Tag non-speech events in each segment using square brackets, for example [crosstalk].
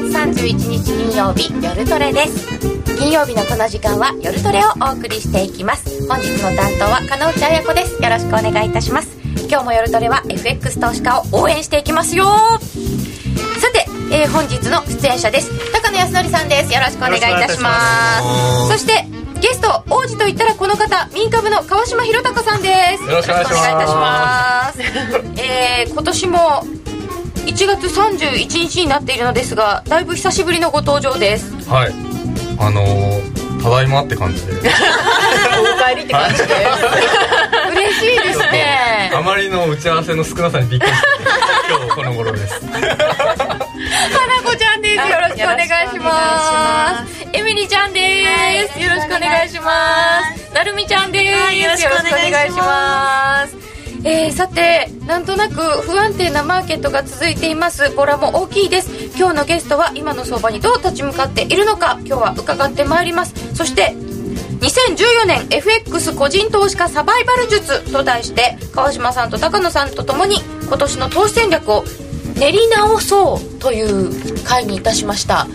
月31日金曜日夜トレです。金曜日のこの時間は夜トレをお送りしていきます。本日の担当は金内彩子です。よろしくお願いいたします。今日も夜トレは FX 投資家を応援していきますよ。さて、えー、本日の出演者です。高野康則さんです。よろしくお願いいたします。そしてゲスト王子といったらこの方民株の川島博隆さんです。よろしくお願いします。えー、今年も1月31日になっているのですがだいぶ久しぶりのご登場です。はい。あのー、ただいまって感じで。[laughs] お帰りって感じで、はい、嬉しいですね。あまりの打ち合わせの少なさにびっくりして今日この頃です。花子ちゃんです。よろしくお願いします。エミリちゃんです、はい、よろしくお願いします。なるみちゃんです、はい、よろしくお願いしますえー、さてなんとなく不安定なマーケットが続いています。ボラも大きいです。今日のゲストは今の相場にどう立ち向かっているのか今日は伺ってまいります。そして2014年 FX 個人投資家サバイバル術と題して川島さんと高野さんとともに今年の投資戦略を練り直そうという回にいたしました。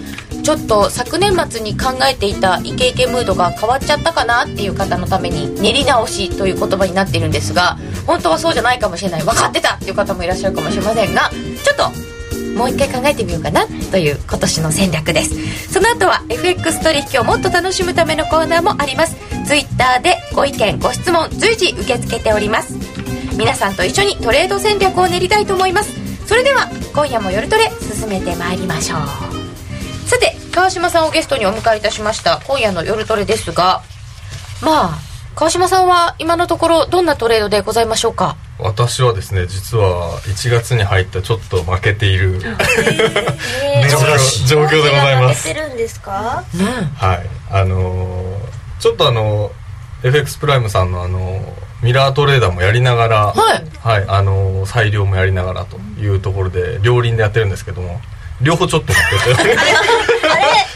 ちょっと昨年末に考えていたイケイケムードが変わっちゃったかなっていう方のために練り直しという言葉になっているんですが本当はそうじゃないかもしれない。分かってた。っていう方もいらっしゃるかもしれませんがちょっともう一回考えてみようかなという今年の戦略です。その後は FX 取引をもっと楽しむためのコーナーもあります。Twitter でご意見ご質問随時受け付けております。皆さんと一緒にトレード戦略を練りたいと思います。それでは今夜も夜トレ進めてまいりましょう。川島さんをゲストにお迎えいたしました。今夜の夜トレですがまあ川島さんは今のところどんなトレードでございましょうか？私はですね実は1月に入ったちょっと負けている、[laughs] えー、状況でございます。負けてるんですか、うん、はい。あのー、ちょっとあの FX プライムさんのあのー、ミラートレーダーもやりながら、はい、はい、あの裁量もやりながらというところで両輪でやってるんですけども両方ちょっと待ってて。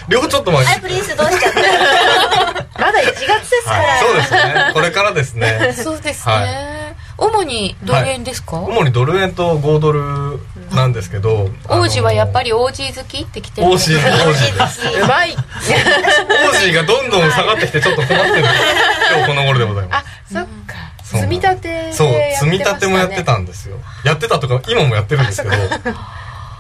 両方ちょっと待ってプリンスどうしちゃった？[laughs] まだ1月ですから、はい、そうですね。これからですね。そうですね、はい、主にドル円ですか、はい、主にドル円と5ドルなんですけど、王子はやっぱり王子好きってきてる王子王子です。うまい。王子がどんどん下がってきてちょっと困ってる。[laughs] 今日この頃でございます。あそっか。積み立てそう積み立てもやってたんですよ。やってたとか今もやってるんですけど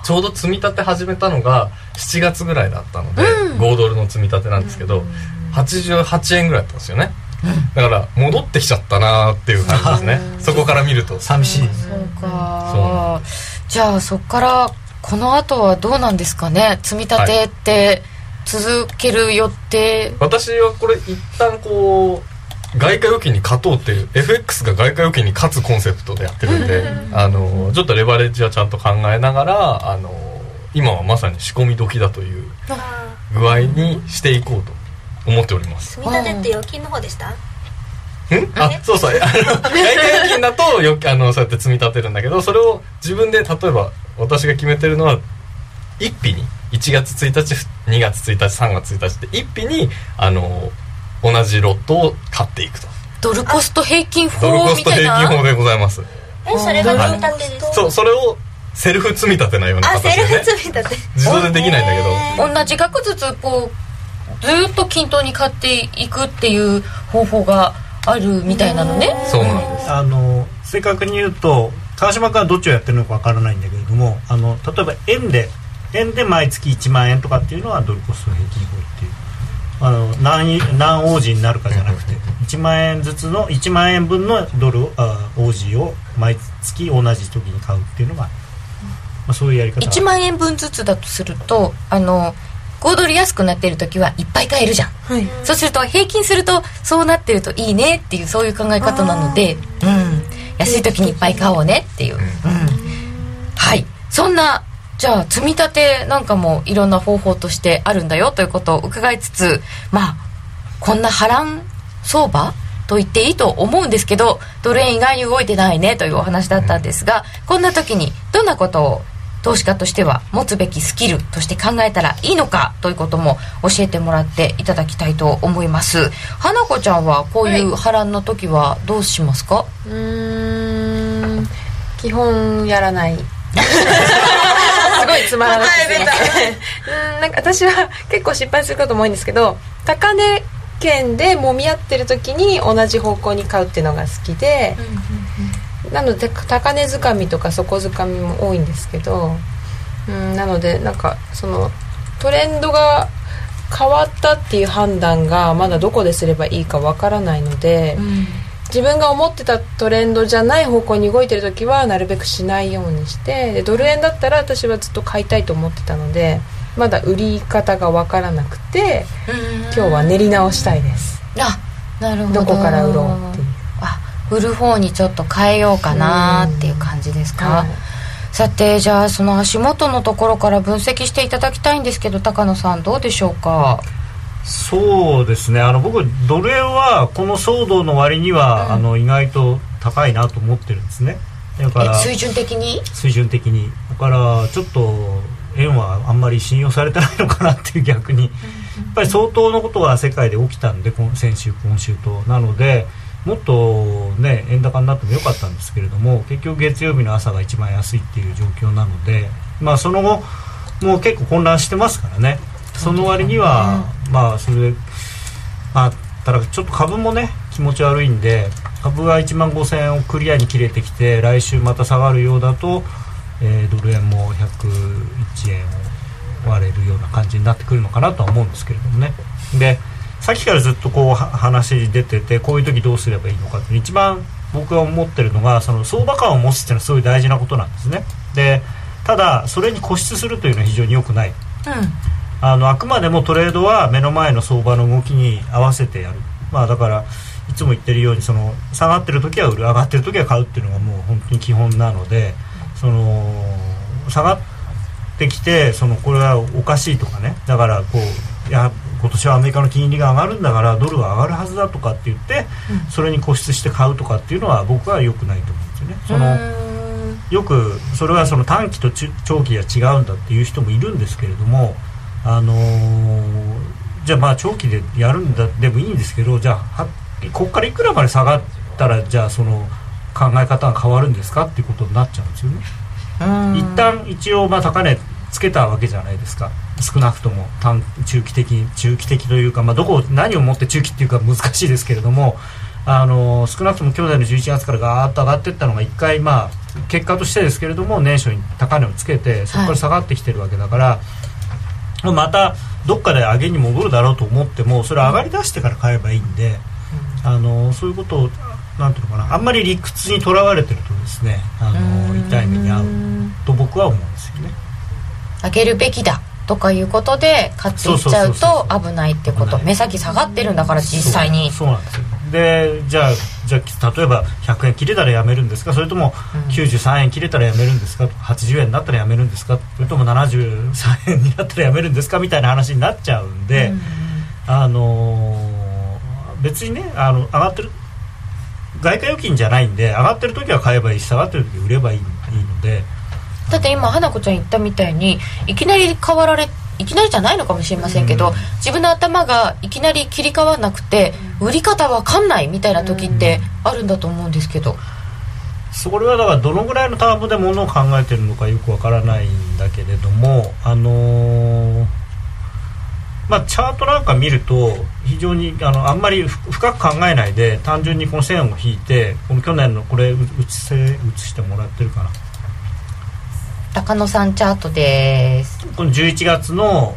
ちょうど積み立て始めたのが7月ぐらいだったので、うん、5ドルの積み立てなんですけど、うん、88円ぐらいだったんですよね、うん、だから戻ってきちゃったなっていう感じですね。そこから見ると。寂しい。そうか。じゃあそこからこの後はどうなんですかね？積み立てって続ける予定、はい、私はこれ一旦こう外貨預金に勝とうっていう FX が外貨預金に勝つコンセプトでやってるんで [laughs] あのちょっとレバレッジはちゃんと考えながらあの今はまさに仕込み時だという具合にしていこうと思っております。積み立てって預金の方でした？ん？あそうそう。あ [laughs] の外貨預金だとよあのそうやって積み立てるんだけどそれを自分で例えば私が決めてるのは一日に1月1日2月1日3月1日って一日にあの同じロットを買っていくと。ドルコスト平均法ドルコスト平均法でございます。えそれが積み立てですか？そうそれをセルフ積み立てなような形で、ね、セルフ積み立て。自動でできないんだけど。同じ額ずつこうずっと均等に買っていくっていう方法があるみたいなのね？そうなんです。あの正確に言うと川島君はどっちをやってるのかわからないんだけれどもあの例えば円で円で毎月1万円とかっていうのはドルコスト平均法っていうあの何何王子になるかじゃなくて1万円ずつの1万円分のドルあ王子を毎月同じ時に買うっていうのが、まあ、そういうやり方1万円分ずつだとするとあの5ドル安くなってる時はいっぱい買えるじゃん、はい、そうすると平均するとそうなってるといいねっていうそういう考え方なので、うん、安い時にいっぱい買おうねっていう、うん、はい。そんなじゃあ積み立てなんかもいろんな方法としてあるんだよということを伺いつつまあこんな波乱相場？と言っていいと思うんですけどドル円意外に動いてないねというお話だったんですがこんな時にどんなことを投資家としては持つべきスキルとして考えたらいいのかということも教えてもらっていただきたいと思います。花子ちゃんはこういう波乱の時はどうしますか、はい、うん基本やらない。す [laughs] ごいいつまらなくて。[laughs] うんなんか私は結構失敗することも多いんですけど高値圏で揉み合ってる時に同じ方向に買うっていうのが好きで、なので高値掴みとか底掴みも多いんですけどうんなのでなんかそのトレンドが変わったっていう判断がまだどこですればいいかわからないので、うん自分が思ってたトレンドじゃない方向に動いてる時はなるべくしないようにしてでドル円だったら私はずっと買いたいと思ってたのでまだ売り方が分からなくて今日は練り直したいです。あなるほど。どこから売ろうっていう。あ売る方にちょっと変えようかなっていう感じですか、はい、さてじゃあその足元のところから分析していただきたいんですけど高野さんどうでしょうか？そうですね。あの僕ドル円はこの騒動の割には、うん、あの意外と高いなと思ってるんですね。だから水準的に？水準的に。だからちょっと円はあんまり信用されてないのかなっていう逆に、やっぱり相当のことが世界で起きたんで先週今週と。なのでもっとね円高になってもよかったんですけれども結局月曜日の朝が一番安いっていう状況なのでまあその後もう結構混乱してますからね。その割には、まあそれでまあただちょっと株もね気持ち悪いんで株が1万5000円をクリアに切れてきて来週また下がるようだと、えー、ドル円も101円を割れるような感じになってくるのかなとは思うんですけれどもね。でさっきからずっとこう話出ててこういう時どうすればいいのかって一番僕が思ってるのがその相場感を持つっていうのはすごい大事なことなんですね。でただそれに固執するというのは非常に良くない、うん。あのあくまでもトレードは目の前の相場の動きに合わせてやる、まあ、だからいつも言ってるようにその下がってる時は売る上がってる時は買うっていうのがもう本当に基本なのでその下がってきてそのこれはおかしいとかね。だからこういや今年はアメリカの金利が上がるんだからドルは上がるはずだとかって言って、それに固執して買うとかっていうのは僕は良くないと思うんですよね。そのよくそれはその短期と長期が違うんだっていう人もいるんですけれどもあのー、じゃあまあ長期でやるんだでもいいんですけどじゃあここからいくらまで下がったらじゃあその考え方が変わるんですか？っていうことになっちゃうんですよね。一旦一応まあ高値つけたわけじゃないですか。少なくとも短中期的中期的というか、まあ、どこ何をもって中期っていうか難しいですけれどもあの少なくとも去年の11月からガーッと上がっていったのが1回、まあ、結果としてですけれども年初に高値をつけてそこから下がってきてるわけだから、はいまたどっかで上げに戻るだろうと思ってもそれ上がりだしてから買えばいいんで、うん、あのそういうことをなんていうのかなあんまり理屈にとらわれてるとですねあの痛い目に遭うと僕は思うんですよね。上げるべきだとかいうことで買っていっちゃうと危ないってこと。目先下がってるんだから実際に。そうなんですよでじゃあじゃあ例えば100円切れたらやめるんですか？それとも93円切れたらやめるんですか？80円になったらやめるんですか？それとも73円になったらやめるんですか？みたいな話になっちゃうんで、うん、あのー、別にねあの上がってる外貨預金じゃないんで上がってる時は買えばいいし下がってる時は売ればいいいいので。だって今花子ちゃん言ったみたいにいきなり変わられいきなりじゃないのかもしれませんけど、うん、自分の頭がいきなり切り替わらなくて、売り方わかんないみたいな時ってあるんだと思うんですけど、それはだからどのぐらいのタームでものを考えてるのかよくわからないんだけれどもあのー、まあ、チャートなんか見ると非常にあのあんまり深く考えないで単純にこの線を引いてこの去年のこれ写せ写してもらってるかな高野さんチャートです。この11月の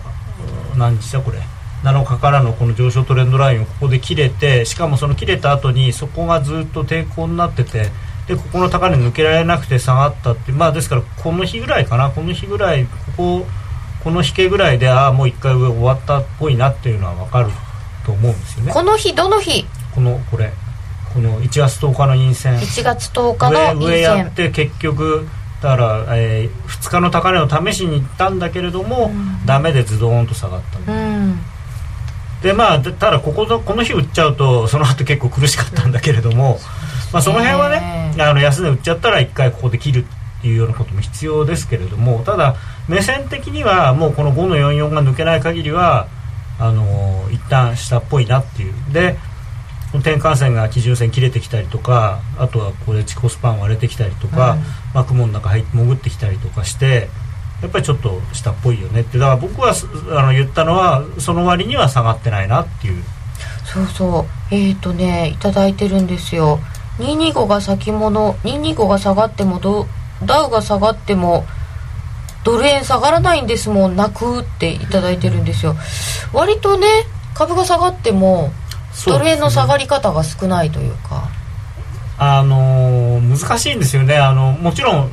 何日だこれ？7日からのこの上昇トレンドラインをここで切れてしかもその切れた後にそこがずっと抵抗になっててでここの高値抜けられなくて下がったってまあですからこの日ぐらいかな？この日ぐらいこここの引けぐらいでああもう1回上終わったっぽいなっていうのは分かると思うんですよね。この日どの日？このこれ。この1月10日の陰線。1月10日の陰線。上やって結局だから、えー、2日の高値を試しに行ったんだけれども、うん、ダメでズドーンと下がった、うん、でまあただここのこの日売っちゃうとその後結構苦しかったんだけれども、まあ、その辺はねあの安値売っちゃったら1回ここで切るっていうようなことも必要ですけれどもただ目線的にはもうこの5の44が抜けない限りはあのー、一旦下っぽいなっていう。で転換線が基準線切れてきたりとかあとはここでチコスパン割れてきたりとか、うん、まあ、雲の中入って潜ってきたりとかしてやっぱりちょっと下っぽいよね。ってだから僕はあの言ったのはその割には下がってないなっていう。そうそう。えっ、ー、とね頂いてるんですよ。225が先物225が下がってもドダウが下がってもドル円下がらないんですもん泣くって頂いてるんですよ。割とね株が下がってもドル円の下がり方が少ないというか。あのー、難しいんですよね。あのもちろん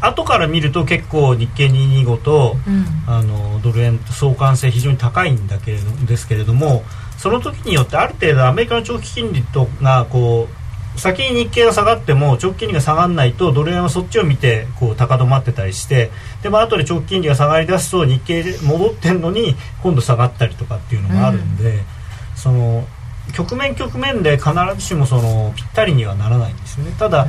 後から見ると結構日経225と、うん、あのドル円相関性非常に高いんだけれどですけれどもその時によってある程度アメリカの長期金利とがこう先に日経が下がっても長期金利が下がらないとドル円はそっちを見てこう高止まってたりしてでも後で長期金利が下がりだすと日経で戻ってんのに今度下がったりとかっていうのがあるんで、うん、その局面局面で必ずしもそのぴったりにはならないんですよね。ただ、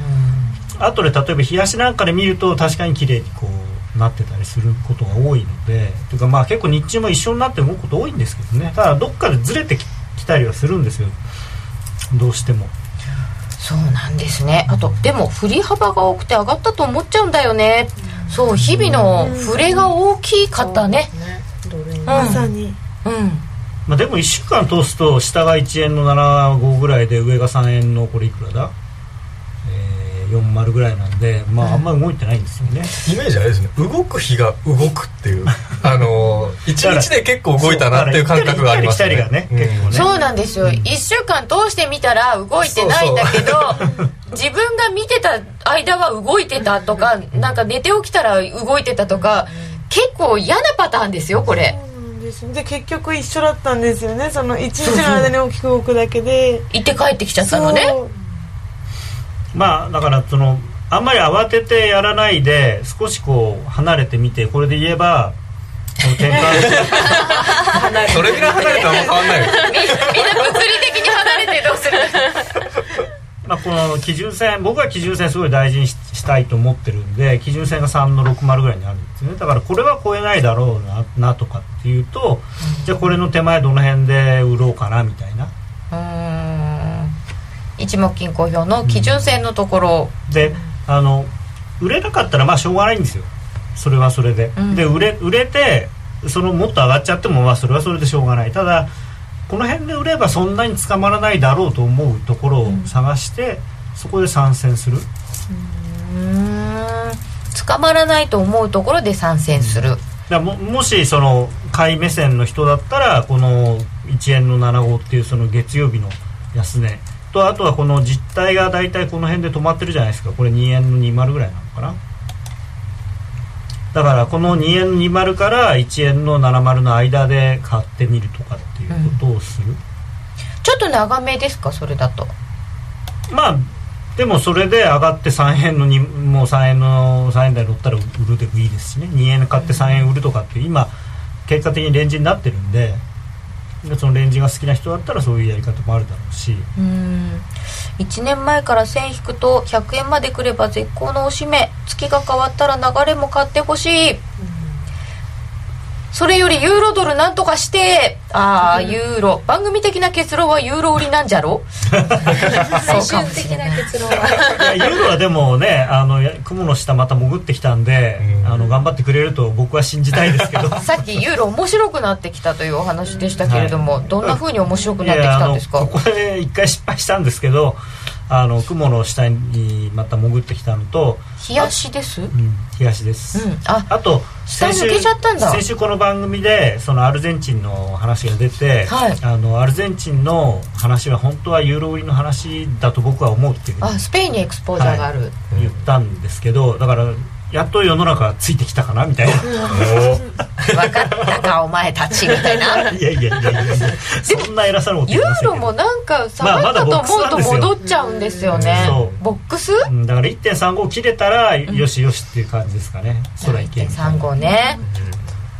うん、後で例えば冷やしなんかで見ると確かに綺麗にこうなってたりすることが多いのでというかまあ結構日中も一緒になって動くこと多いんですけどね。ただどっかでずれてきたりはするんですよ。どうしても。そうなんですね。あとでも振り幅が多くて上がったと思っちゃうんだよね、うん、そう日々の振れが大きかったね,、ねまさに。うんまあ、でも1週間通すと下が1円の75ぐらいで上が3円のこれいくらだ？40ぐらいなんで、まあ、あんまり動いてないんですよね、イメージあれですね。動く日が動くっていう。[laughs] あの一日で結構動いたなっていう感覚がありますね。ね、うん、結構ねそうなんですよ、うん、1週間通してみたら動いてないんだけど自分が見てた間は動いてたとかなんか寝て起きたら動いてたとか結構嫌なパターンですよこれ。で結局一緒だったんですよね。その一日の間に大きく動くだけで。行って帰ってきちゃったのね。まあだからそのあんまり慌ててやらないで少しこう離れてみてこれで言えば転換 [laughs] それぐらい離れたらもう変わんないよ。[laughs] みんな物理的に離れてどうする？まあこの基準線僕は基準線すごい大事にしたいと思ってるんで基準線が3の60ぐらいにあるんですよね。だからこれは超えないだろうななとかっていうと、うん、じゃあこれの手前どの辺で売ろうかなみたいな。うん。一目金公表の基準線のところ、うん、であの売れなかったらまあしょうがないんですよ。それはそれで、うん、で売れ売れてそのもっと上がっちゃってもまあそれはそれでしょうがない。ただこの辺で売ればそんなに捕まらないだろうと思うところを探して、うん、そこで参戦する。うん。捕まらないと思うところで参戦する、だももしその買い目線の人だったらこの1円の75っていうその月曜日の安値とあとはこの実態が大体この辺で止まってるじゃないですか。これ2円の20ぐらいなのかなだからこの2円の20から1円の70の間で買ってみるとかっていうことをする、うん、ちょっと長めですかそれだと。まあでもそれで上がって3円のにもう3円の3円台乗ったら売るでもいいですしね。2円買って3円売るとかって今結果的にレンジになってるんでそのレンジが好きな人だったらそういうやり方もあるだろうし。うん。1年前から1000引くと100円までくれば絶好のおしめ。月が変わったら流れも買ってほしい、それよりユーロドルなんとかしてああユーロ。番組的な結論はユーロ売りなんじゃろ？[laughs] 最終的な結論は。ユーロはでもねあの雲の下また潜ってきたんで、うん、あの頑張ってくれると僕は信じたいですけど。[laughs] さっきユーロ面白くなってきたというお話でしたけれども、はい、どんなふうに面白くなってきたんですか？ここで一回失敗したんですけどあの雲の下にまた潜ってきたのと冷やしです、うん、冷やしです、うん、ああと先週先週この番組でそのアルゼンチンの話が出て、はい、あのアルゼンチンの話は本当はユーロ売りの話だと僕は思うっていうあスペインにエクスポージャーがある、はい、言ったんですけどだからやっと世の中ついてきたかなみたいな。分かったかお前たちみたいな。いやいやいやいやそんな偉さのことユーロもなんか下がったと思うと戻っちゃうんですよね、まあ、ボックス、うん、だから1.35切れたらよしよしっていう感じですかね、うん、そらいけ1.35ね、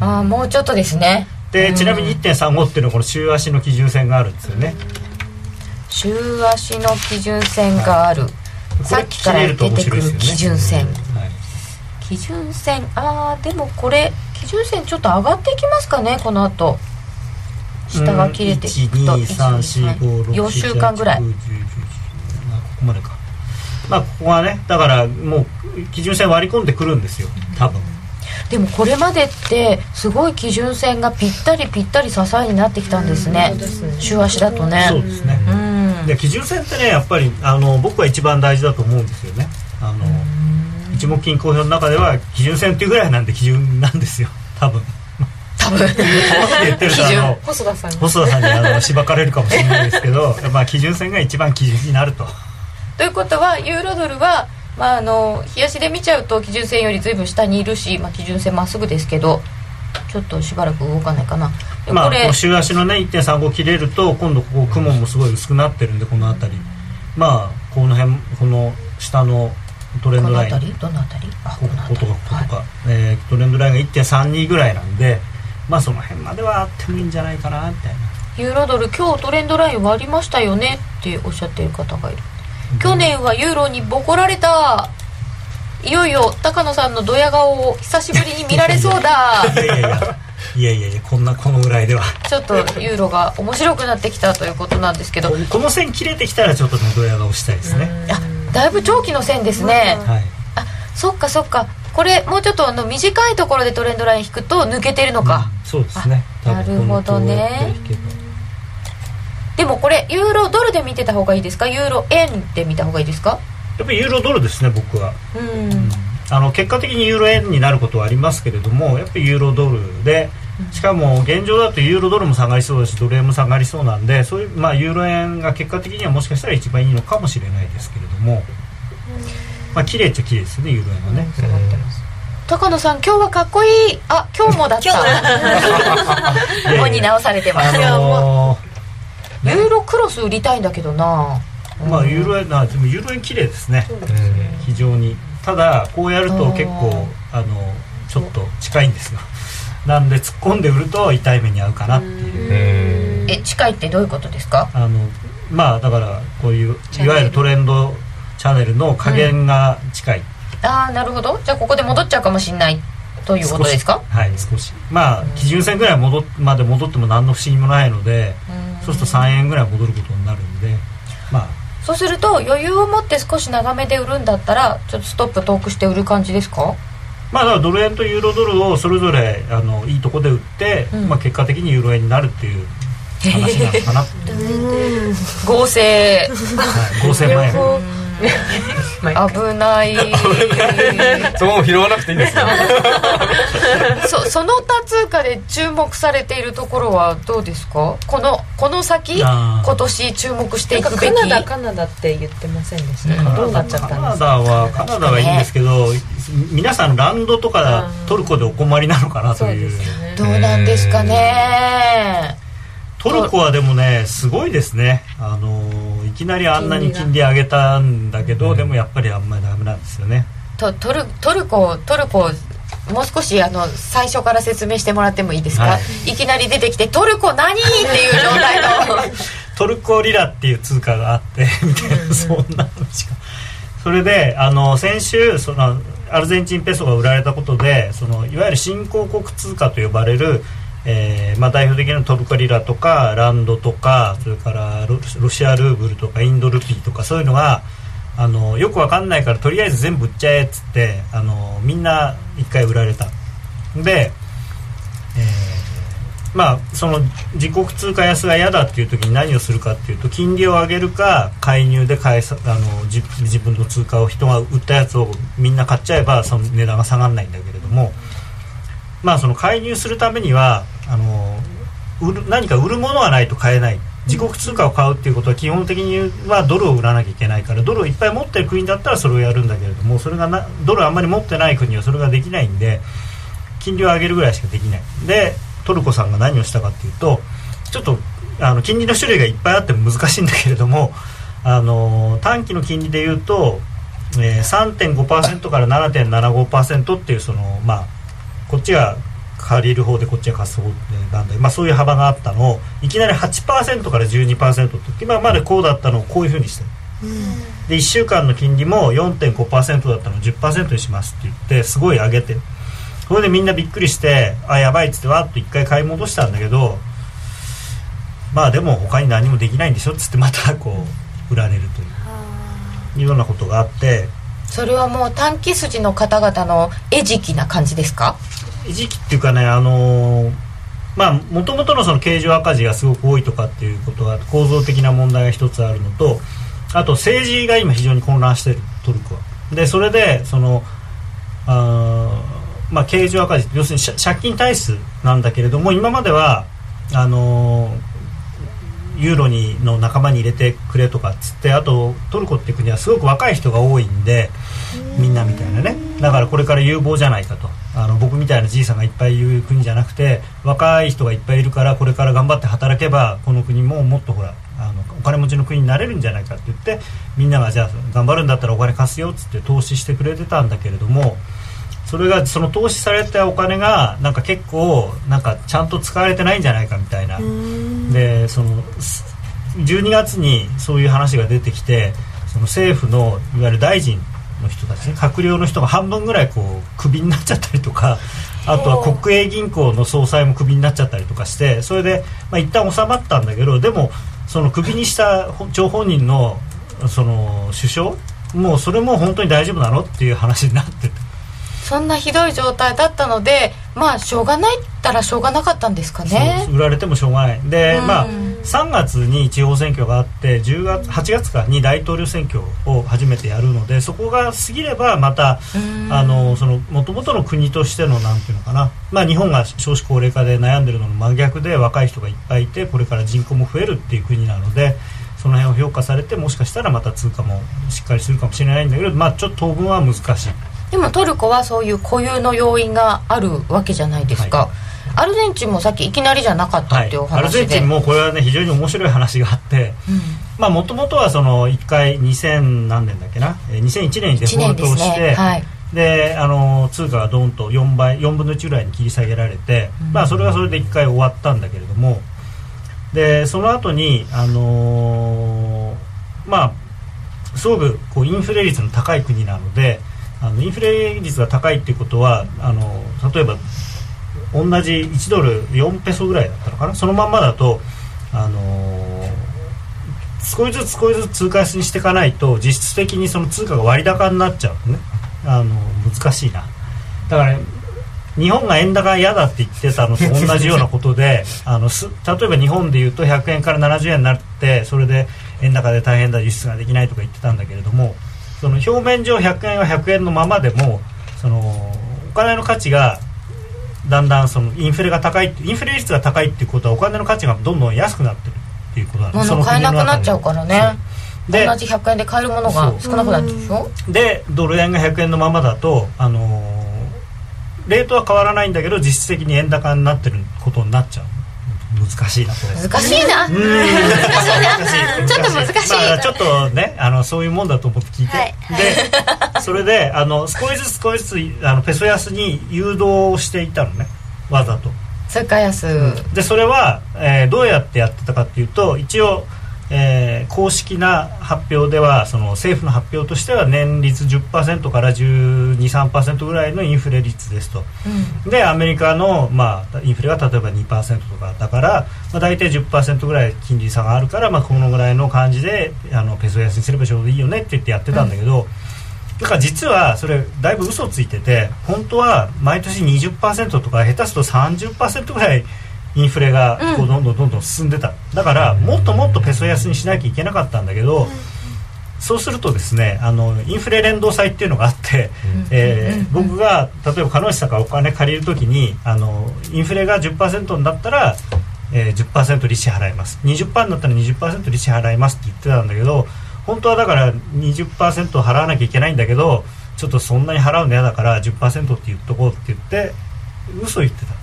うん、ああもうちょっとですね。でちなみに1.35っていうのはこの週足の基準線があるんですよね。週足の基準線がある、はい、さっきから出てくる基準線、基準線。ああでもこれ基準線ちょっと上がっていきますかねこの後。下が切れていくと4週間ぐらい。ここまでかまあここはねだからもう基準線割り込んでくるんですよ多分でもこれまでってすごい基準線がぴったりぴったり支えになってきたんですね週足だとねそうですね、うんで基準線ってねやっぱりあの僕は一番大事だと思うんですよね一目金公表の中では基準線っていうぐらいなんで基準なんですよ。多分。多分。[laughs] 細田さんに細田さんにあのしばかれるかもしれないですけど [laughs] まあ基準線が一番基準になると。ということはユーロドルはまああの冷やしで見ちゃうと基準線より随分下にいるし、まあ、基準線まっすぐですけどちょっとしばらく動かないかな。まあこれ、週足のね1.35切れると今度ここ雲もすごい薄くなってるんでこの辺り。まあこの辺この下のトレンこのドライン。辺り？どの辺り？あここのことかこことか、はい。えートレンドラインが1.32ぐらいなんでまあその辺まではあってもいいんじゃないかなみたいな。ユーロドル今日トレンドライン割りましたよねっておっしゃってる方がいる。去年はユーロにボコられた。いよいよ高野さんのドヤ顔を久しぶりに見られそうだ。[laughs] いやいやいやいやいやこんなこのぐらいでは。ちょっとユーロが面白くなってきたということなんですけど。ここの線切れてきたらちょっとねドヤ顔したいですね、あだいぶ長期の線ですね。はい。あそっかそっか。これもうちょっとあの短いところでトレンドライン引くと抜けてるのか、うんそうですね。なるほどね。でもこれユーロドルで見てた方がいいですか？ユーロ円で見た方がいいですか？やっぱりユーロドルですね僕は。うん。あの結果的にユーロ円になることはありますけれどもやっぱりユーロドルでしかも現状だとユーロドルも下がりそうだしドル円も下がりそうなんでそういう、まあ、ユーロ円が結果的にはもしかしたら一番いいのかもしれないですけれども、まあ綺麗っちゃ綺麗ですよねユーロ円はね、高野さん今日はかっこいいあ今日もだった。ここに直されてます、あのね。ユーロクロス売りたいんだけどな。ーまあユーロ円なでもユーロ円綺麗ですね。うん。非常に。ただこうやると結構あのちょっと近いんですよなんで突っ込んで売ると痛い目に遭うかなっていう。うん。え近いってどういうことですか？あのまあだからこういういわゆるトレンドチャンネルの加減が近い、ああなるほど。じゃあここで戻っちゃうかもしれないということですか？はい少し。まあ基準線ぐらい戻っまで戻っても何の不思議もないのでそうすると3円ぐらい戻ることになるんでまあ。そうすると余裕を持って少し長めで売るんだったらちょっとストップトークして売る感じですか？まあだからドル円とユーロドルをそれぞれあのいいとこで売って、うん。まあ、結果的にユーロ円になるっていう話なのかな、[laughs] 合成。はい、合成前。も [laughs] 危ない。[laughs] そこも拾わなくていいんですよ [laughs] そその他通貨で注目されているところはどうですか？このこの先今年注目していくべき。かカナダカナダって言ってませんでした？かどうなっちゃったカナんですか？ダはカナダはいいんですけど、皆さんランドとかうんトルコでお困りなのかなという。ね。どうなんですかね。トルコはでもねすごいですね。あのいきなりあんなに金利上げたんだけど、でもやっぱりあんまりダメなんですよね。とトルトルコトルコもう少しあの最初から説明してもらってもいいですか、はい。い、きなり出てきて「トルコ何?」っていう状態の。[laughs] トルコリラっていう通貨があってみたいなそんな話が。それであの先週そのアルゼンチンペソが売られたことでそのいわゆる新興国通貨と呼ばれる、えーまあ、代表的なトルコリラとかランドとかそれからロシアルーブルとかインドルピーとかそういうのがあのよくわかんないからとりあえず全部売っちゃえっつってあのみんな一回売られた。で、えーまあその自国通貨安が嫌だっていう時に何をするかっていうと金利を上げるか介入で返さあの自自分の通貨を人が売ったやつをみんな買っちゃえばその値段が下がらないんだけれどもまあその介入するためにはあの売る何か売るものがないと買えない。自国通貨を買うっていうことは基本的にはドルを売らなきゃいけないからドルをいっぱい持ってる国だったらそれをやるんだけれどもそれがなドルあんまり持ってない国はそれができないんで金利を上げるぐらいしかできない。でトルコさんが何をしたかっていうとちょっとあの金利の種類がいっぱいあっても難しいんだけれどもあの短期の金利でいうと、えー、3.5%から7.75%っていうそのまあこっちが借りる方でこっちが貸す方なんで、まあ、そういう幅があったのをいきなり8%から12%って今までこうだったのをこういうふうにして。で1週間の金利も4.5%だったのを10%にしますって言ってすごい上げて。それでみんなびっくりしてあやばいっつってわっと1回買い戻したんだけどまあでも他に何もできないんでしょっつってまたこう売られるという。いうようなことがあってそれはもう短期筋の方々の餌食な感じですか？時期っていうかねあのーまあもともとのその経常赤字がすごく多いとかっていうことが構造的な問題が一つあるのとあと政治が今非常に混乱してるトルコは。でそれでそのあまあ経常赤字要するに借金体質なんだけれども今まではあのーユーロにの仲間に入れてくれとかっつってあとトルコって国はすごく若い人が多いんでみんなみたいなね。だからこれから有望じゃないかと。あの僕みたいなじいさんがいっぱいいる国じゃなくて若い人がいっぱいいるからこれから頑張って働けばこの国ももっとほらあのお金持ちの国になれるんじゃないかって言ってみんながじゃあ頑張るんだったらお金貸すよっつって投資してくれてたんだけれどもそれがその投資されたお金がなんか結構なんかちゃんと使われてないんじゃないかみたいな。でそのす12月にそういう話が出てきてその政府のいわゆる大臣の人たちね閣僚の人が半分ぐらいこうクビになっちゃったりとか [laughs] あとは国営銀行の総裁もクビになっちゃったりとかしてそれで、まあ、一旦収まったんだけどでもそのクビにした張本人のその首相もうそれも本当に大丈夫なのっていう話になっててそんなひどい状態だったのでまあしょうがないったらしょうがなかったんですかね。売られてもしょうがない。で、うん。まあ3月に地方選挙があって10月8月かに大統領選挙を初めてやるのでそこが過ぎればまたうん。あのその元々の国としてのなんていうのかな、まあ、日本が少子高齢化で悩んでるのの真逆で若い人がいっぱいいてこれから人口も増えるっていう国なのでその辺を評価されてもしかしたらまた通貨もしっかりするかもしれないんだけど、まあ、ちょっと当分は難しい。でもトルコはそういう固有の要因があるわけじゃないですか、はアルゼンチンもさっきいきなりじゃなかったっていうおアル話で、ゼンチンもこれはね非常に面白い話があってまあもともとはその1回2000何年だっけな？えー2001年にデフォルトをして、ね。はい。であの通貨がドンと4倍4分の1ぐらいに切り下げられて、まあそれはそれで1回終わったんだけれどもでその後にあのーまあすごくこうインフレ率の高い国なのであのインフレ率が高いっていうことはあの例えば同じ1ドル4ペソぐらいだったのかな？そのまんまだとあの少しずつ少しずつ通貨安にしていかないと実質的にその通貨が割高になっちゃうのね。あの難しいな。だから、日本が円高嫌だって言ってたのと同じようなことで [laughs] あのす例えば日本でいうと100円から70円になってそれで円高で大変だ輸出ができないとか言ってたんだけれどもその表面上100円は100円のままでもそのお金の価値がだんだんそのインフレが高いインフレ率が高いっていうことはお金の価値がどんどん安くなってるっていうことなんです。物買えなくなっちゃうからね。で同じ100円で買えるものが少なくなっちゃうでしょ？でドル円が100円のままだと、あのーレートは変わらないんだけど実質的に円高になってることになっちゃう難しいな難しいな。うん。難しいな。ちょっと難しい、まあ、ちょっとねあのそういうもんだと思って聞いて、はいでそれであの少しずつ少しずつあのペソ安に誘導していったのね。わざと。通貨安、でそれは、えーどうやってやってたかっていうと一応、えー公式な発表ではその政府の発表としては年率10%から1213%ぐらいのインフレ率ですと。でアメリカの、まあ、インフレが例えば2%とかだから、まあ、大体10%ぐらい金利差があるから、まあ、このぐらいの感じであのペソ安にすればちょうどいいよねって言ってやってたんだけど、だから実はそれだいぶ嘘ついてて本当は毎年20%とか下手すると30%ぐらいインフレがこうどんどんどんどん進んでた、だからもっともっとペソ安にしなきゃいけなかったんだけど、そうするとですねあのインフレ連動債っていうのがあって、えー僕が例えば鹿野内さんからお金借りるときにあのインフレが10%になったら、えー、10%利子払います。20%になったら20%利子払いますって言ってたんだけど本当はだから20%払わなきゃいけないんだけどちょっとそんなに払うの嫌だから10%って言っとこうって言って嘘言ってた。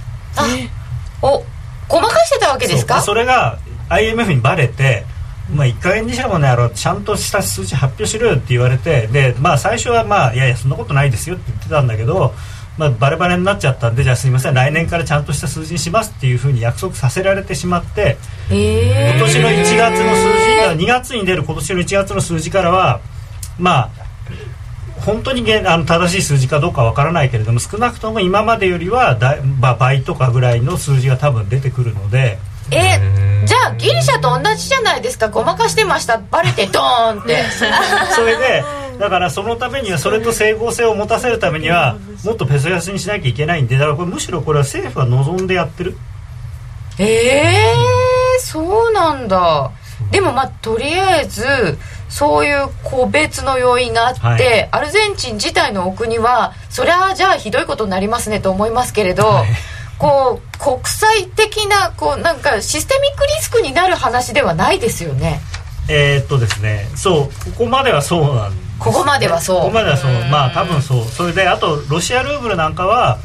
おごまかしてたわけですかそれが IMF にバレてまあ、1か月にしろもねやろうちゃんとした数字発表しろよって言われてで、まあ、最初は、まあ、いやいやそんなことないですよって言ってたんだけど、まあ、バレバレになっちゃったんでじゃあすいません来年からちゃんとした数字にしますっていうふうに約束させられてしまってえ今年の1月の数字2月に出る今年の1月の数字からはまあ本当にげんあの正しい数字かどうかわからないけれども少なくとも今までよりはだい、まあ、倍とかぐらいの数字が多分出てくるので。えじゃあギリシャと同じじゃないですか。ごまかしてました。バレてドーンって。それでだからそのためにはそれと整合性を持たせるためにはもっとペソ安にしなきゃいけないんでだからこれむしろこれは政府が望んでやってる。ええー、そうなんだ。でもまあとりあえずそういう個別の要因があって、はい、アルゼンチン自体のお国はそりゃじゃあひどいことになりますねと思いますけれど、はい、こう国際的なこうなんかシステミックリスクになる話ではないですよね。えー、っとですねそうここまではそうなんです、ね、ここまではそう。ここまではそう。まあ多分そう。それであとロシアルーブルなんかは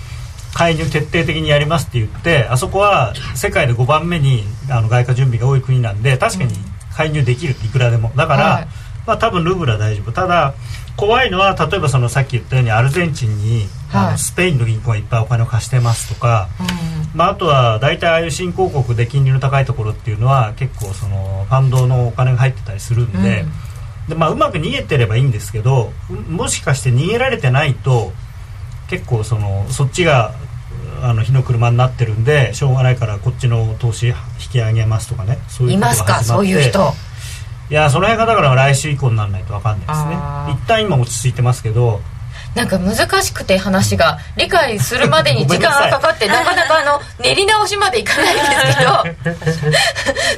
介入徹底的にやりますって言ってあそこは世界で5番目にあの外貨準備が多い国なんで確かに介入できるいくらでも。だから、はい、まあ多分ルーブルは大丈夫。ただ怖いのは例えばそのさっき言ったようにアルゼンチンに、はい、あのスペインの銀行がいっぱいお金を貸してますとか、うん、まあ、あとは大体ああいう新興国で金利の高いところっていうのは結構そのファンドのお金が入ってたりするんでうん、でまあ、うまく逃げてればいいんですけどもしかして逃げられてないと結構そのそっちがあの火の車になってるんでしょうがないからこっちの投資引き上げますとかね。そういういますか？そういう人。いやその辺がだから来週以降にならないと分かんないですね。一旦今落ち着いてますけど。なんか難しくて話が理解するまでに時間がかかってなかなかあの練り直しまでいかないんですけど。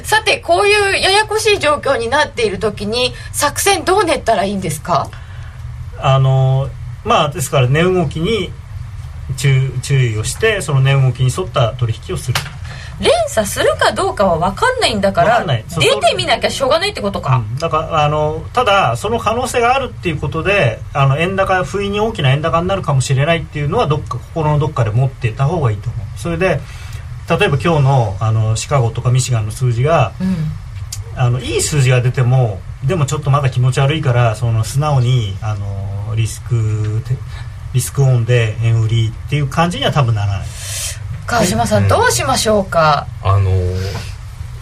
[laughs] さてこういうややこしい状況になっている時に作戦どう練ったらいいんですか？あのまあですから値動きに注意をしてその値動きに沿った取引をする。連鎖するかどうかは分かんないんだから出てみなきゃしょうがないってことか、うん、だからあのただその可能性があるっていうことであの円高不意に大きな円高になるかもしれないっていうのはどっか心のどっかで持っていた方がいいと思う。それで例えば今日のあのシカゴとかミシガンの数字が、うん、あのいい数字が出てもでもちょっとまだ気持ち悪いからその素直にあのリスクリスクオンで円売りっていう感じには多分ならない。川島さん、どうしましょうか？あの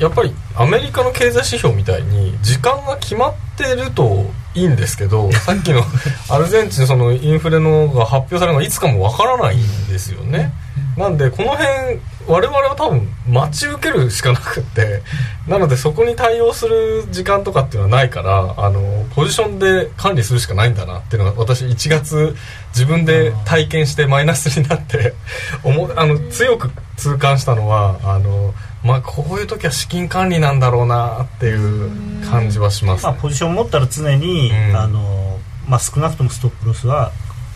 やっぱりアメリカの経済指標みたいに時間が決まってるといいんですけどさっきのアルゼンチンそのインフレのが発表されるのはいつかもわからないんですよね。なんでこの辺我々は多分待ち受けるしかなくってなのでそこに対応する時間とかっていうのはないからあのポジションで管理するしかないんだなっていうのが私1月自分で体験してマイナスになって思あの強く痛感したのはあのまあこういう時は資金管理なんだろうなっていう感じはします、ね、まあ、ポジション持ったら常に、うん、あのまあ、少なくともストップロスは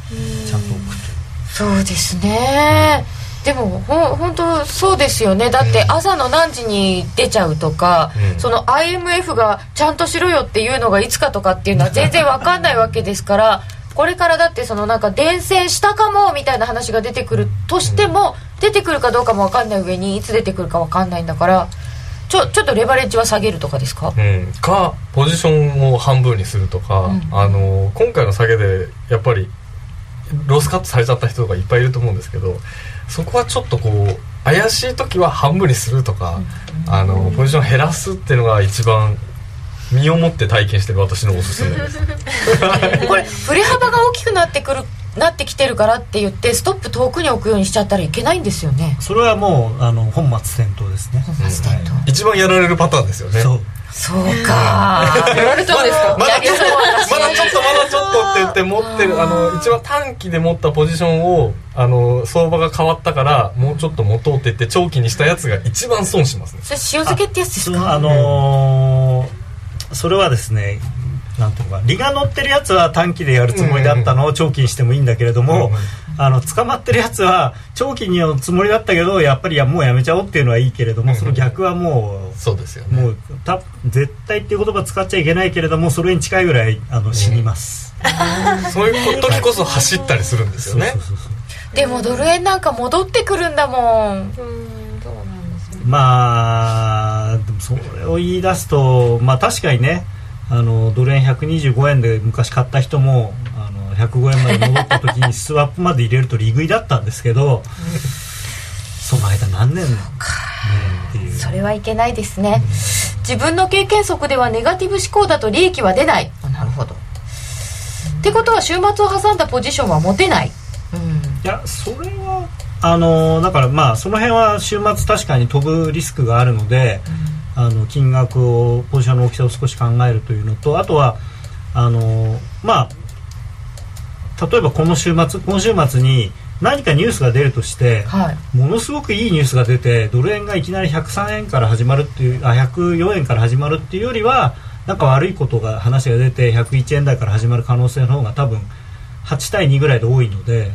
ちゃんと置くとそうですね、うん。でもほ本当そうですよね。だって朝の何時に出ちゃうとか、うん、その IMF がちゃんとしろよっていうのがいつかとかっていうのは全然わかんないわけですからこれからだってそのなんか伝染したかもみたいな話が出てくるとしても、出てくるかどうかもわかんない上にいつ出てくるかわかんないんだからちょちょっとレバレッジは下げるとかですか、うん、かポジションを半分にするとか、うん、あの今回の下げでやっぱりロスカットされちゃった人がいっぱいいると思うんですけどそこはちょっとこう怪しい時は半分にするとか、あのポジション減らすっていうのが一番身をもって体験してる私のおすすめです。[laughs] これ振れ幅が大きくなってくるなってきてるからって言ってストップ遠くに置くようにしちゃったらいけないんですよね。それはもうあの本末転倒ですね。本末転倒、うん、一番やられるパターンですよね。そう。そうか。やられたんですか？まだちょっとまだちょっとまだちょっとって言って持ってるあの一番短期で持ったポジションをあの相場が変わったからもうちょっと持とうって言って長期にしたやつが一番損しますね。それ塩漬けってやつですか？あのー、それはですねなんていうのか利が乗ってるやつは短期でやるつもりだったのを長期にしてもいいんだけれども、あの捕まってるやつは長期にやるつもりだったけどやっぱりやもうやめちゃおうっていうのはいいけれども、その逆はもうそうですよ、ね、もうた絶対っていう言葉使っちゃいけないけれどもそれに近いぐらいあの死にます、そういう時こそ走ったりするんですよね。でもドル円なんか戻ってくるんだもん。まあそれを言い出すとまあ確かにねあのドル円125円で昔買った人もあの105円まで戻った時に [laughs] スワップまで入れると利食いだったんですけどその間何年っていう。それはいけないですね、うん、自分の経験則ではネガティブ思考だと利益は出ない。なるほど。ってことは週末を挟んだポジションは持てない、うん、いやそれはあのだからまあその辺は週末確かに飛ぶリスクがあるので、うんあの金額をポジションの大きさを少し考えるというのとあとはあのまあ例えばこの週末今週末に何かニュースが出るとして、はい。ものすごくいいニュースが出てドル円がいきなり103円から始まるっていうあ104円から始まるっていうよりはなんか悪いことが話が出て101円台から始まる可能性の方が多分8対2ぐらいで多いので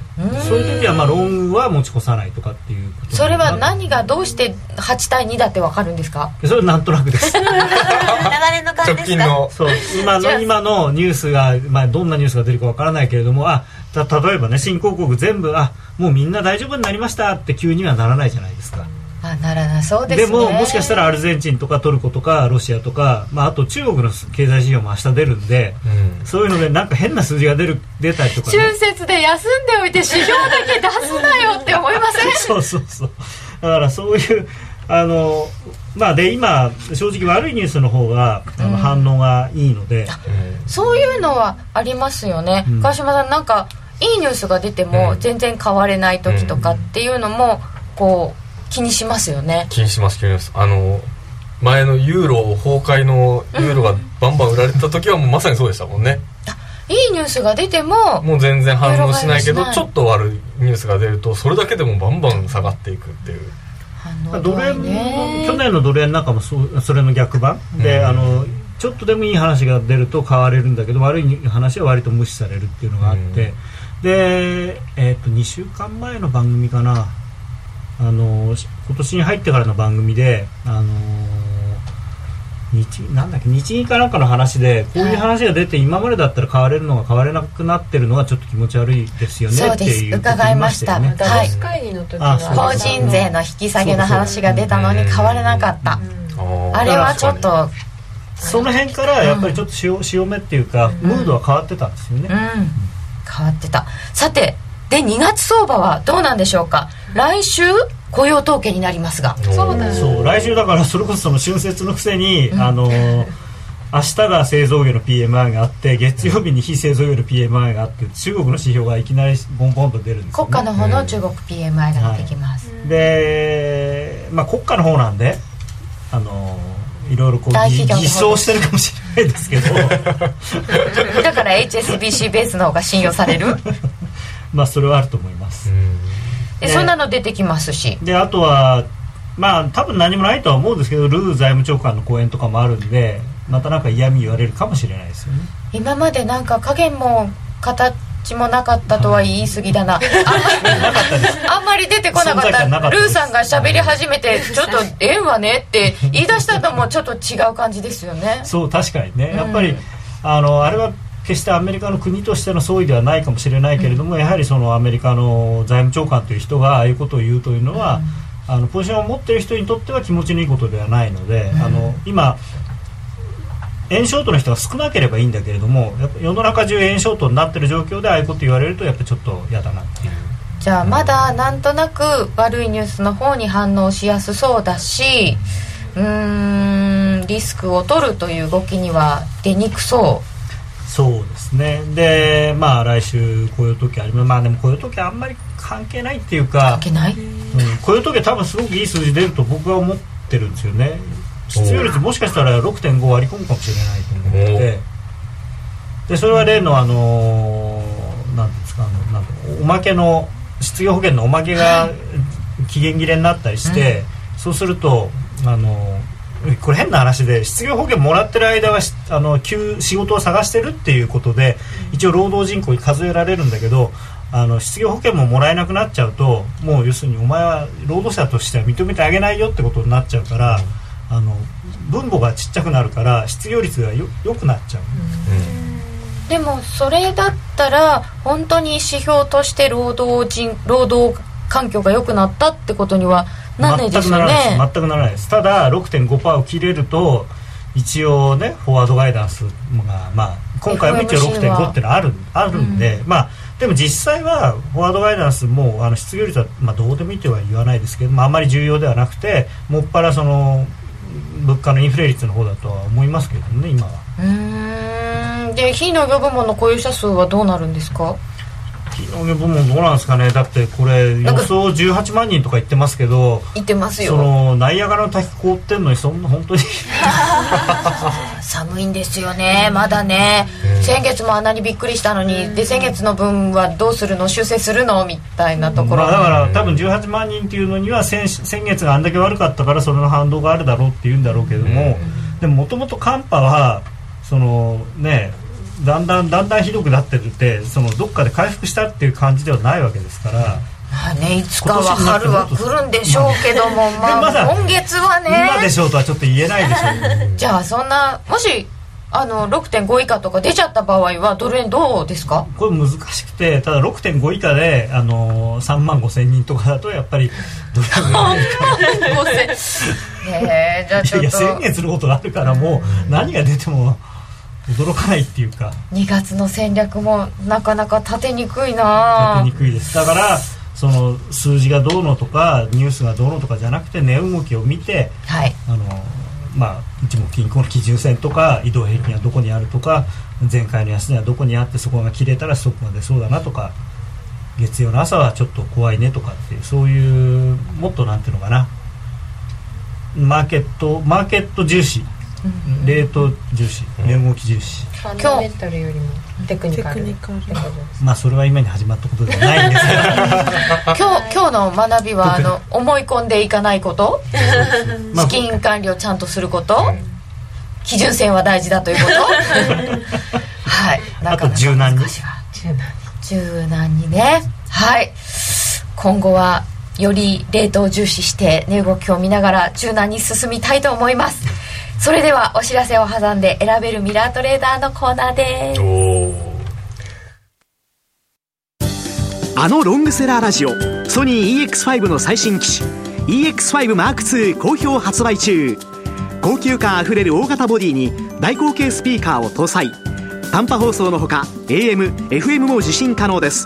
そういう時はまあロングは持ち越さないとかっていうことそれは何がどうして8対2だって分かるんですか？それはなんとなくです。[laughs] 流れの感じ直ですか？近のそう今の今のニュースが、まあ、どんなニュースが出るかわからないけれどもあた例えばね新興国全部あもうみんな大丈夫になりましたって急にはならないじゃないですかあならなそうですね。でももしかしたらアルゼンチンとかトルコとかロシアとか、まあ、あと中国の経済指標も明日出るんでうん。そういうのでなんか変な数字が出る出たりとか、ね、春節で休んでおいて指標だけ出すなよって思いません？[laughs] そうそうそう。だからそういうあのまあで今正直悪いニュースの方があの反応がいいので、そういうのはありますよね、うん。川島さんなんかいいニュースが出てもうん。全然変われない時とかっていうのもこう気にしますよね。気にします気にします。あの前のユーロ崩壊のユーロがバンバン売られてた時はもうまさにそうでしたもんね。いいニュースが出てももう全然反応しないけどちょっと悪いニュースが出るとそれだけでもバンバン下がっていくっていう。ドル円ね去年のドル円なんかもそうそれの逆版。で、うん。あのちょっとでもいい話が出ると買われるんだけど悪い話は割と無視されるっていうのがあって、で、えー、と2週間前の番組かなあの今年に入ってからの番組であの日なんだっけ日銀かなんかの話でこういう話が出て今までだったら買われるのが買われなくなってるのがちょっと気持ち悪いですよねってそうです伺いました。よね。ダボス会議の時は。法人税の引き下げの話が出たのに変われなかった。ああれはちょっとその辺からやっぱりちょっと潮潮目っていうか、ムードは変わってたんですよね、うん。変わってた。さてで2月相場はどうなんでしょうか？来週雇用統計になりますが。そうだよ。そう来週だからそれこそその春節のくせに、あのー明日が製造業の PMI があって月曜日に非製造業の PMI があって中国の指標がいきなりボンボンと出るんですよ、ね、国家の方の中国 PMI が出てきます、で、まあ、国家の方なんであのーいろいろこう大偽装してるかもしれないですけど。[laughs] だから HSBC ベースの方が信用される？[laughs] まあそれはあると思います、でそんなの出てきますし。であとはまあ多分何もないとは思うんですけどルー財務長官の講演とかもあるんでまたなんか嫌味言われるかもしれないですよね。今までなんか影も形もなかったとは言い過ぎだな。あんまりあんまり出てこなかった。ルーさんが喋り始めてちょっと「縁はね」って言い出したのもちょっと違う感じですよね。そう確かにね。うんやっぱり、あのあれは決してアメリカの国としての総意ではないかもしれないけれども、やはりそのアメリカの財務長官という人がああいうことを言うというのは、あのポジションを持っている人にとっては気持ちのいいことではないので、あの今円ショートの人が少なければいいんだけれどもやっぱ世の中中円ショートになってる状況でああいうこと言われるとやっぱちょっと嫌だなっていう。じゃあまだなんとなく悪いニュースの方に反応しやすそうだしうーんリスクを取るという動きには出にくそうそうですね。でまあ来週雇用統計あります。まあでも雇用統計あんまり関係ないっていうか関係ない？うん、雇用統計多分すごくいい数字出ると僕は思ってるんですよね。失業率もしかしたら6.5割り込むかもしれないと思って。てでそれは例のあのーなんていうんですかあのなんおまけの失業保険のおまけが期限切れになったりして、そうするとあのこれ変な話で失業保険もらってる間はしあの急仕事を探してるっていうことで一応労働人口に数えられるんだけどあの失業保険ももらえなくなっちゃうともう要するにお前は労働者としては認めてあげないよってことになっちゃうから、あの分母がちっちゃくなるから失業率がよ良くなっちゃう、でもそれだったら本当に指標として労働人労働環境が良くなったってことにはなんないです。よ全くならないですね。全くならないです。ただ6.5%を切れると一応ねフォワードガイダンスがまあ今回も一応 FOMC は6.5ってのはあるあるんで、まあでも実際はフォワードガイダンスもあの失業率は、まあ、どうでもいいとは言わないですけど、まあ、あんまり重要ではなくてもっぱらその物価のインフレ率の方だとは思いますけどね今は。うーん。で非農業部門の雇用者数はどうなるんですか？日の出部門どうなんですかね？だってこれ予想18万人とか言ってますけど言ってますそよのナイアガラの滝凍ってんのにそんな本当に。[laughs] 寒いんですよね。まだね。先月もあんなにびっくりしたのにで先月の分はどうするの？修正するの？みたいなところ。まあ、だから多分18万人っていうのには先先月があんだけ悪かったからそれの反動があるだろうっていうんだろうけども、でももともと寒波はそのねだんだんだんだんひどくなってるってそのどっかで回復したっていう感じではないわけですから。まあねいつかは春は来るんでしょうけどもままだあ今月は今でねしょうとはちょっと言えないでしょう。じゃあそんなもしあの6.5以下とか出ちゃった場合はドル円どうですか？これ難しくてただ6.5以下であの3万5千人とかだとやっぱりどれぐらい [laughs] へえじゃあちょいやっと宣言することがあるからもう何が出ても驚かないっていうか。2月の戦略もなかなか立てにくい立なてにくいです。だからその数字がどうのとかニュースがどうのとかじゃなくて値動きを見てはい。あのまあ一目均衡の基準線とか移動平均はどこにあるとか前回の安値はどこにあってそこが切れたらストップが出そうだなとか月曜の朝はちょっと怖いねとかっていうそういうもっとなんていうのかな。マーケットマーケット重視レート重視。値動き重視。ファンダメンタルよりもテクニカル。まあそれは今に始まったことではないんですけど今日今日の学びはあの思い込んでいかないこと？まあ資金管理をちゃんとすること？基準線は大事だということ？はい。あと柔軟に。柔軟。にね。はい。今後はよりレートを重視して値動きを見ながら柔軟に進みたいと思いますそれではお知らせを挟んで選べるミラートレーダーのコーナーです。あのロングセラーラジオソニー EX5 の最新機種 EX5M2 好評発売中。高級感あふれる大型ボディに大口径スピーカーを搭載。短波放送のほか AM、FM も受信可能です。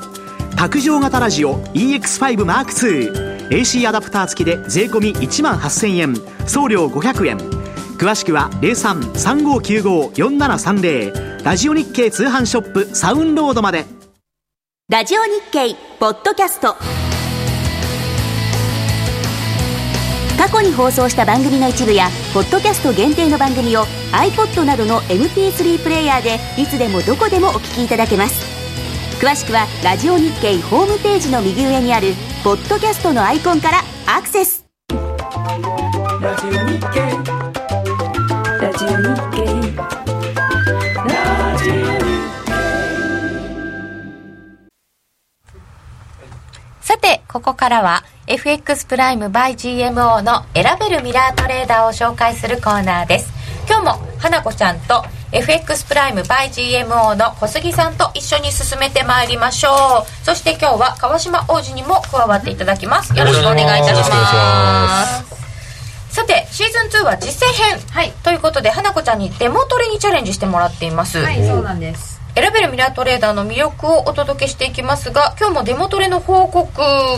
卓上型ラジオ EX5M2 AC アダプター付きで税込1万8000円。送料500円。詳しくは0335954730ラジオ日経通販ショップサウンロードまで。ラジオ日経ポッドキャスト。過去に放送した番組の一部やポッドキャスト限定の番組を iPod などの MP3 プレイヤーでいつでもどこでもお聞きいただけます。詳しくはラジオ日経ホームページの右上にあるポッドキャストのアイコンからアクセスさて、ここからは FX プライム by GMO の選べるミラートレーダーを紹介するコーナーです。今日も花子ちゃんと FX プライム by GMO の小杉さんと一緒に進めてまいりましょう。そして今日は川島王子にも加わっていただきます。よろしくお願いいたし。ますさて、シーズン2は実践編。はい。ということで、花子ちゃんにデモトレにチャレンジしてもらっています。はいそうなんです。選べるミラートレーダーの魅力をお届けしていきますが今日もデモトレの報告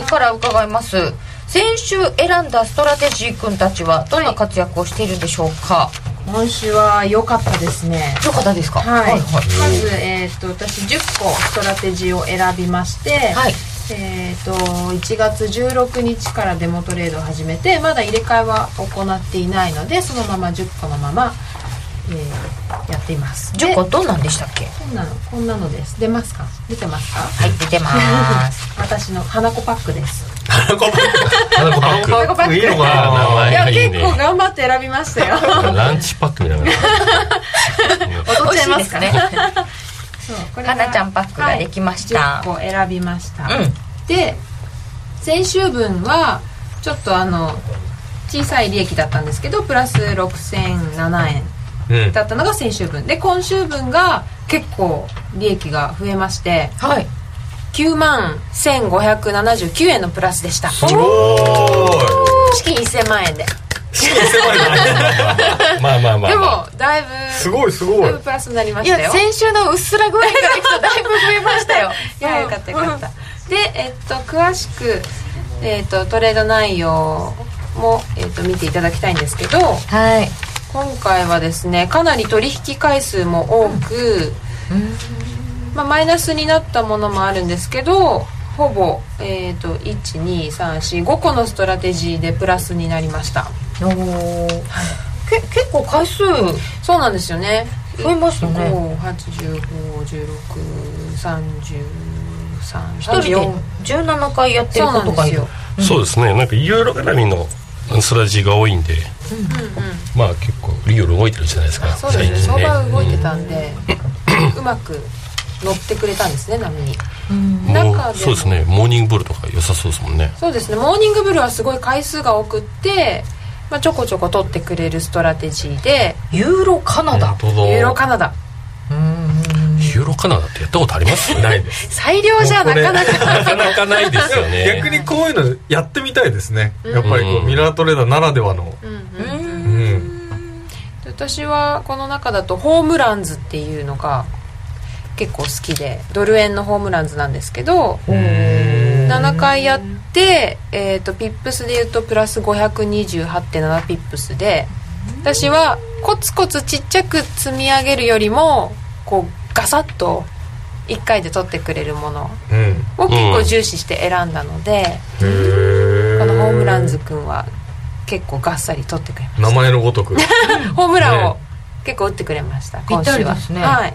から伺います。先週選んだストラテジー君たちはどんな活躍をしているんでしょうか、今週は良かったですね。よかったですか？はい、はい。まず、えー、と私10個ストラテジーを選びまして、はいえー、と1月16日からデモトレードを始めてまだ入れ替えは行っていないのでそのまま10個のまま、えーやっています。10個どんなんでしたっけ？こんなのこんなのです。出ますか？出てますか？はい出てます。[laughs] 私の花子パックです。花子パック。花子パック。花子パック。いいのかないや前がいいね。結構頑張って選びましたよ。ランチパックみたいな。[laughs] 踊っちゃいますかねそうこれがかなちゃんパックができました。はい10個選びました、うん。で先週分はちょっとあの小さい利益だったんですけどプラス6007円うん。だったのが先週分。で今週分が結構利益が増えましてはい。9万1579円のプラスでした。すごーい。資金1000万円でまあまあまあでまあ。もだいぶすごいすごい。だいぶプラスになりまいしたよ。や先週のうっすら具合からいくとだいぶ増えましたよ。[laughs] いやよかったよかった。でえっと詳しくえっとトレード内容も、えっと、見ていただきたいんですけどはい。今回はですねかなり取引回数も多く、まあ、マイナスになったものもあるんですけどほぼ、えーと、12345個のストラテジーでプラスになりましたけ結構回数。そうなんですよね。増えましたね。851630一人で17回やってることがいる。そうですね。なんかユーロ絡みのストラテジーが多いんで、うんうん、まあ結構ユーロ動いてるじゃないですか。そうですね。相場動いてたんで、うまく乗ってくれたんですね波に、うん、中でそうですね。モーニングブルとか良さそうですもんね。そうですね。モーニングブルはすごい回数が多くってまあ、ちょこちょこ取ってくれるストラテジーでユーロカナダ。ユーロカナダ。ユーロカナダってやったことあります？[laughs] ないです。裁量じゃなかなか。なかなかないですよね。逆にこういうのやってみたいですね。やっぱりこうミラートレーダーならではの。私はこの中だとホームランズっていうのが結構好きでドル円のホームランズなんですけど7回やって、えーと、ピップスでいうとプラス528.7ピップスで私はコツコツちっちゃく積み上げるよりもこうガサッと1回で取ってくれるものを結構重視して選んだので、うん、このホームランズ君は結構がっさり取ってくれました。名前のごとく。[laughs] ホームランを結構打ってくれました、ね、今週はですね。は。い。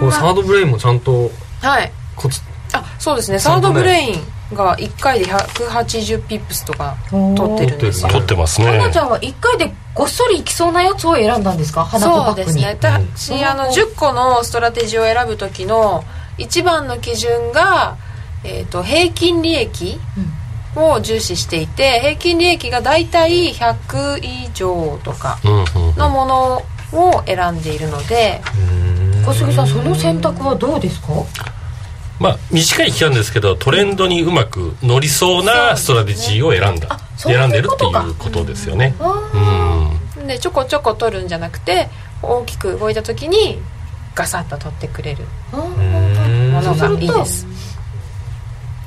このサードブレインもちゃんとはい。コツあそうですね。サードブレインが1回で180ピップスとか取ってるんですよ。取ってますね。花ちゃんは1回でごっそりいきそうなやつを選んだんですか？花子パックに。そうですね。私、あの10個のストラテジーを選ぶ時の一番の基準が、えーと、平均利益を重視していて平均利益が大体100以上とかのものを選んでいるので小杉さんその選択はどうですか？まあ、短い期間ですけどトレンドにうまく乗りそうなストラテジーを選んだ、ね、選んでるっていうことですよね。うん、でちょこちょこ取るんじゃなくて大きく動いた時にガサッと取ってくれる。ものがいいです。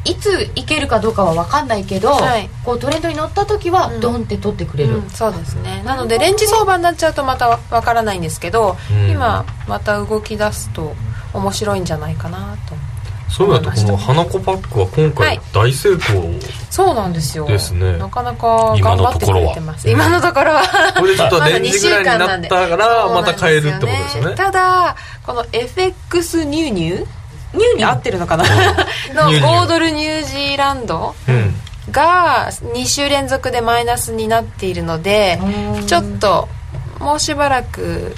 いついけるかどうかは分かんないけど、はい、こうトレンドに乗った時はドンって取ってくれる、うんうん、そうですね。なのでレンジ相場になっちゃうとまた分からないん。ですけど、うん、今また動き出すと面白いんじゃないかなとそうだとこの花子パックは今回大成功、はい、そうなんですよ。ですね。なかなか頑張ってくれてます。今のところは。[laughs] これでちょっとレンジぐらいになったからまた変えるってことですよね。ただこの FX ニューニューニューに合ってるのかな？[laughs] の5ドルニュージーランドが2週連続でマイナスになっているのでちょっともうしばらく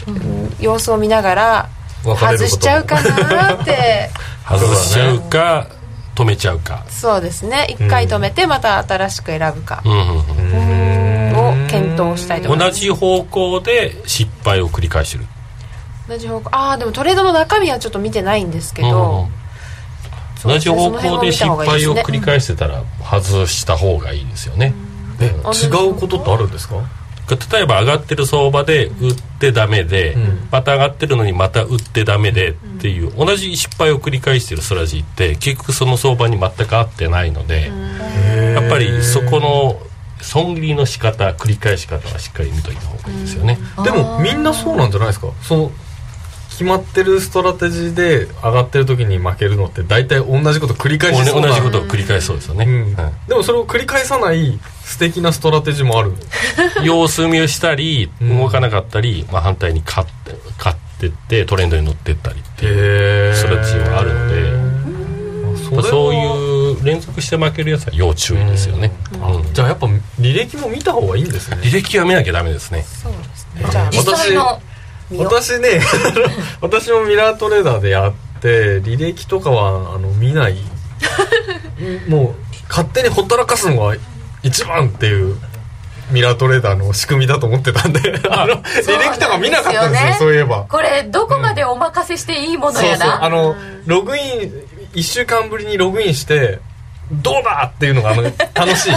様子を見ながら外しちゃうかなって [laughs] 外しちゃうか。止めちゃうか。そうですね。一回止めてまた新しく選ぶか。を検討したいと思います。同じ方向で失敗を繰り返してる。同じ方向。ああでもトレードの中身はちょっと見てないんですけど、同じ方向で失敗を繰り返してたら外した方がいいですよね、え違うことってあるんですか？例えば上がってる相場で売ってダメで、うん、また上がってるのにまた売ってダメでっていう、同じ失敗を繰り返してるストラジーって結局その相場に全く合ってないのでやっぱりそこの損切りの仕方繰り返し方はしっかり見といた方がいいですよね、でもみんなそうなんじゃないですか？その決まってるストラテジーで上がってる時に負けるのって大体同じこと繰り返しそう同じことを繰り返しそうですよね、うん。でもそれを繰り返さない素敵なストラテジーもある。様子見をしたり動かなかったり、まあ、反対に勝って勝ってってトレンドに乗ってったりっていうストラテジーはあるので。そういう連続して負けるやつは要注意ですよね、うん、じゃあやっぱ履歴も見た方がいいんですね。履歴は見なきゃダメですね。そうですね。じゃあ実際の私ね [laughs] 私もミラートレーダーでやって履歴とかはあの見ない。[laughs] もう勝手にほったらかすのが一番っていうミラートレーダーの仕組みだと思ってたんで [laughs] あの履歴とか見なかったんですよ、ね、そういえば。これどこまでお任せしていいものやな、うん、そうそうあのログイン1週間ぶりにログインしてどうだっていうのがあの楽しい。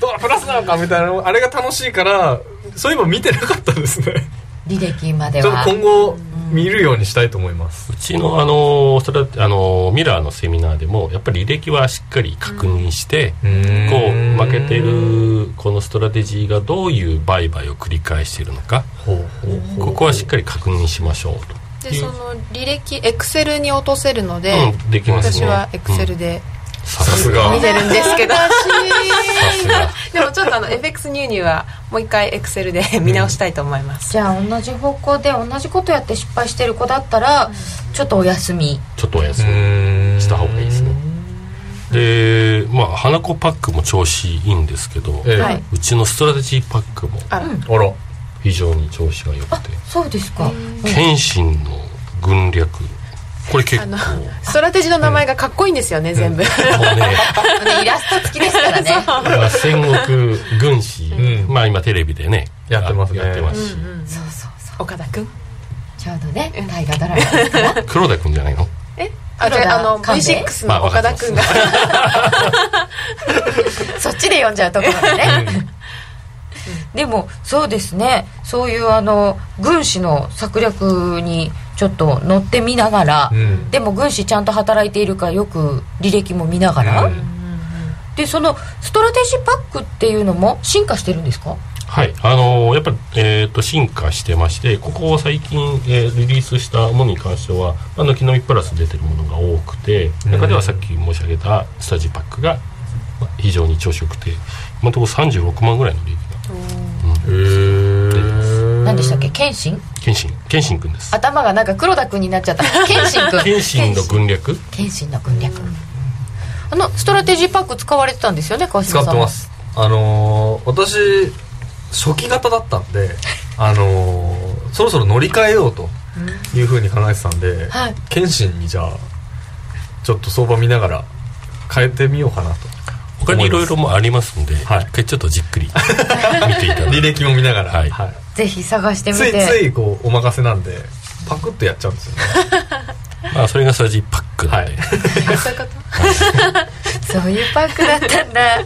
どうだプラスなのかみたいなあれが楽しいからそういえば見てなかったですね。履歴までは。今後見るようにしたいと思います、うちのあのそれあのミラーのセミナーでもやっぱり履歴はしっかり確認して、うん、こう負けてるこのストラテジーがどういう売買を繰り返しているのかここはしっかり確認しましょうと。でその履歴エクセルに落とせるので、うんできますね私はエクセルでささすが。見てるんですけど、さすが。でもちょっとあの FX 入入はもう一回エクセルで [laughs] 見直したいと思います、じゃあ同じ方向で同じことやって失敗してる子だったらちょっとお休み。ちょっとお休うみした方がいいですね。でまあ花子パックも調子いいんですけど、ええ。はい。うちのストラテジーパックもあら、あら。非常に調子が良くて。そうですか。謙信の軍略これ結構。あのストラテジーの名前がかっこいいんですよね、全部、[laughs] イラスト付きですからね。[laughs] まあ戦国軍師、ん。まあ今テレビでね。やってますね。やってますし、そうそうそう。岡田君？ちょうどね大河ドラマ [laughs] 黒田君じゃないの？え？あ黒田違うあの勘兵衛。V6 まあの岡田君が、そっちで読んじゃうところでね。でもそうですね。そういうあの軍師の策略にちょっと乗ってみながら、うん。でも軍師ちゃんと働いているかよく履歴も見ながら、うん。でそのストラテジーパックっていうのも進化してるんですか？はい。あのーやっぱり、えー、と進化してましてここ最近、えーリリースしたものに関してはあの軒並みプラス出てるものが多くて中ではさっき申し上げたストラテジーパックがまあ非常に調子よくて今のところ36万ぐらいの利益が。へー何でしたっけ？謙信？謙信。謙信君です。頭がなんか黒田君になっちゃった。[laughs] 謙信君謙信の軍略？謙信の軍略。あのストラテジーパック使われてたんですよね川島さん使ってます。あのー私初期型だったんで [laughs] あのーそろそろ乗り換えようというふうに考えてたんで、はい。謙信にじゃあちょっと相場見ながら変えてみようかなと他にいろいろもありますんで、はい。一回ちょっとじっくり見ていただい [laughs] 履て歴も見ながら、はいぜひ探してみついてついこうお任せなんでパクッとやっちゃうんですよね。ま [laughs] あそれがスタジパックなんで、はい。あそういうこと？[laughs] そういうパックだったんだ。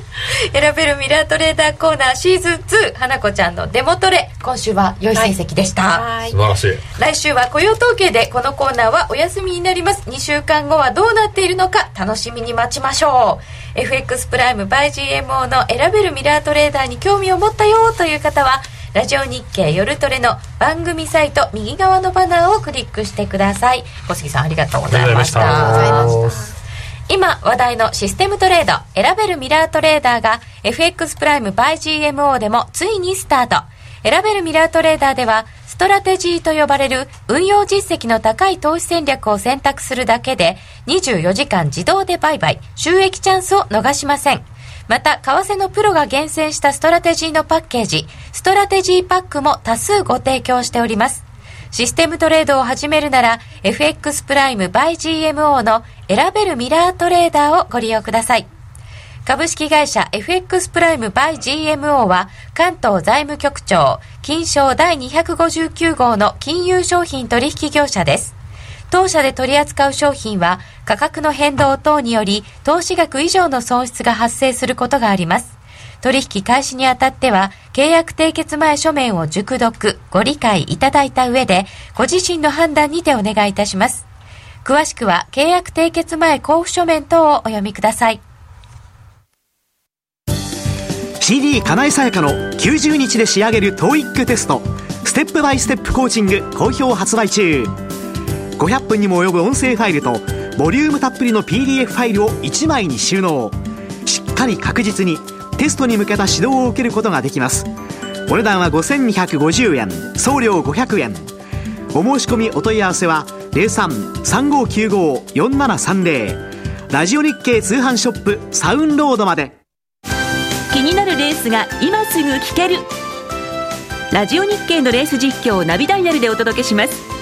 選べるミラートレーダーコーナーシーズン2花子ちゃんのデモトレ。今週は良い成績でした、はい。素晴らしい。来週は雇用統計でこのコーナーはお休みになります。2週間後はどうなっているのか楽しみに待ちましょう。FX プライム by GMO の選べるミラートレーダーに興味を持ったよという方はラジオ日経夜トレの番組サイト右側のバナーをクリックしてください。小杉さんありがとうございました。ありがとうございました。今話題のシステムトレード選べるミラートレーダーが FX プライム by GMO でもついにスタート。選べるミラートレーダーではストラテジーと呼ばれる運用実績の高い投資戦略を選択するだけで24時間自動で売買収益チャンスを逃しませんまた為替のプロが厳選したストラテジーのパッケージストラテジーパックも多数ご提供しておりますシステムトレードを始めるなら FX プライム by GMO の選べるミラートレーダーをご利用ください。株式会社 FX プライム by GMO は関東財務局長金商第259号の金融商品取引業者です。当社で取り扱う商品は価格の変動等により投資額以上の損失が発生することがあります。取引開始にあたっては契約締結前書面を熟読ご理解いただいた上でご自身の判断にてお願いいたします。詳しくは契約締結前交付書面等をお読みください。CD 金井さやかの90日で仕上げる TOEIC テスト。ステップバイステップコーチング好評発売中。500分にも及ぶ音声ファイルとボリュームたっぷりの PDF ファイルを1枚に収納。しっかり確実にテストに向けた指導を受けることができます。お値段は5250円送料500円。お申し込みお問い合わせは03-3595-4730ラジオ日経通販ショップサウンロードまで。気になるレースが今すぐ聞ける。ラジオ日経のレース実況をナビダイヤルでお届けします。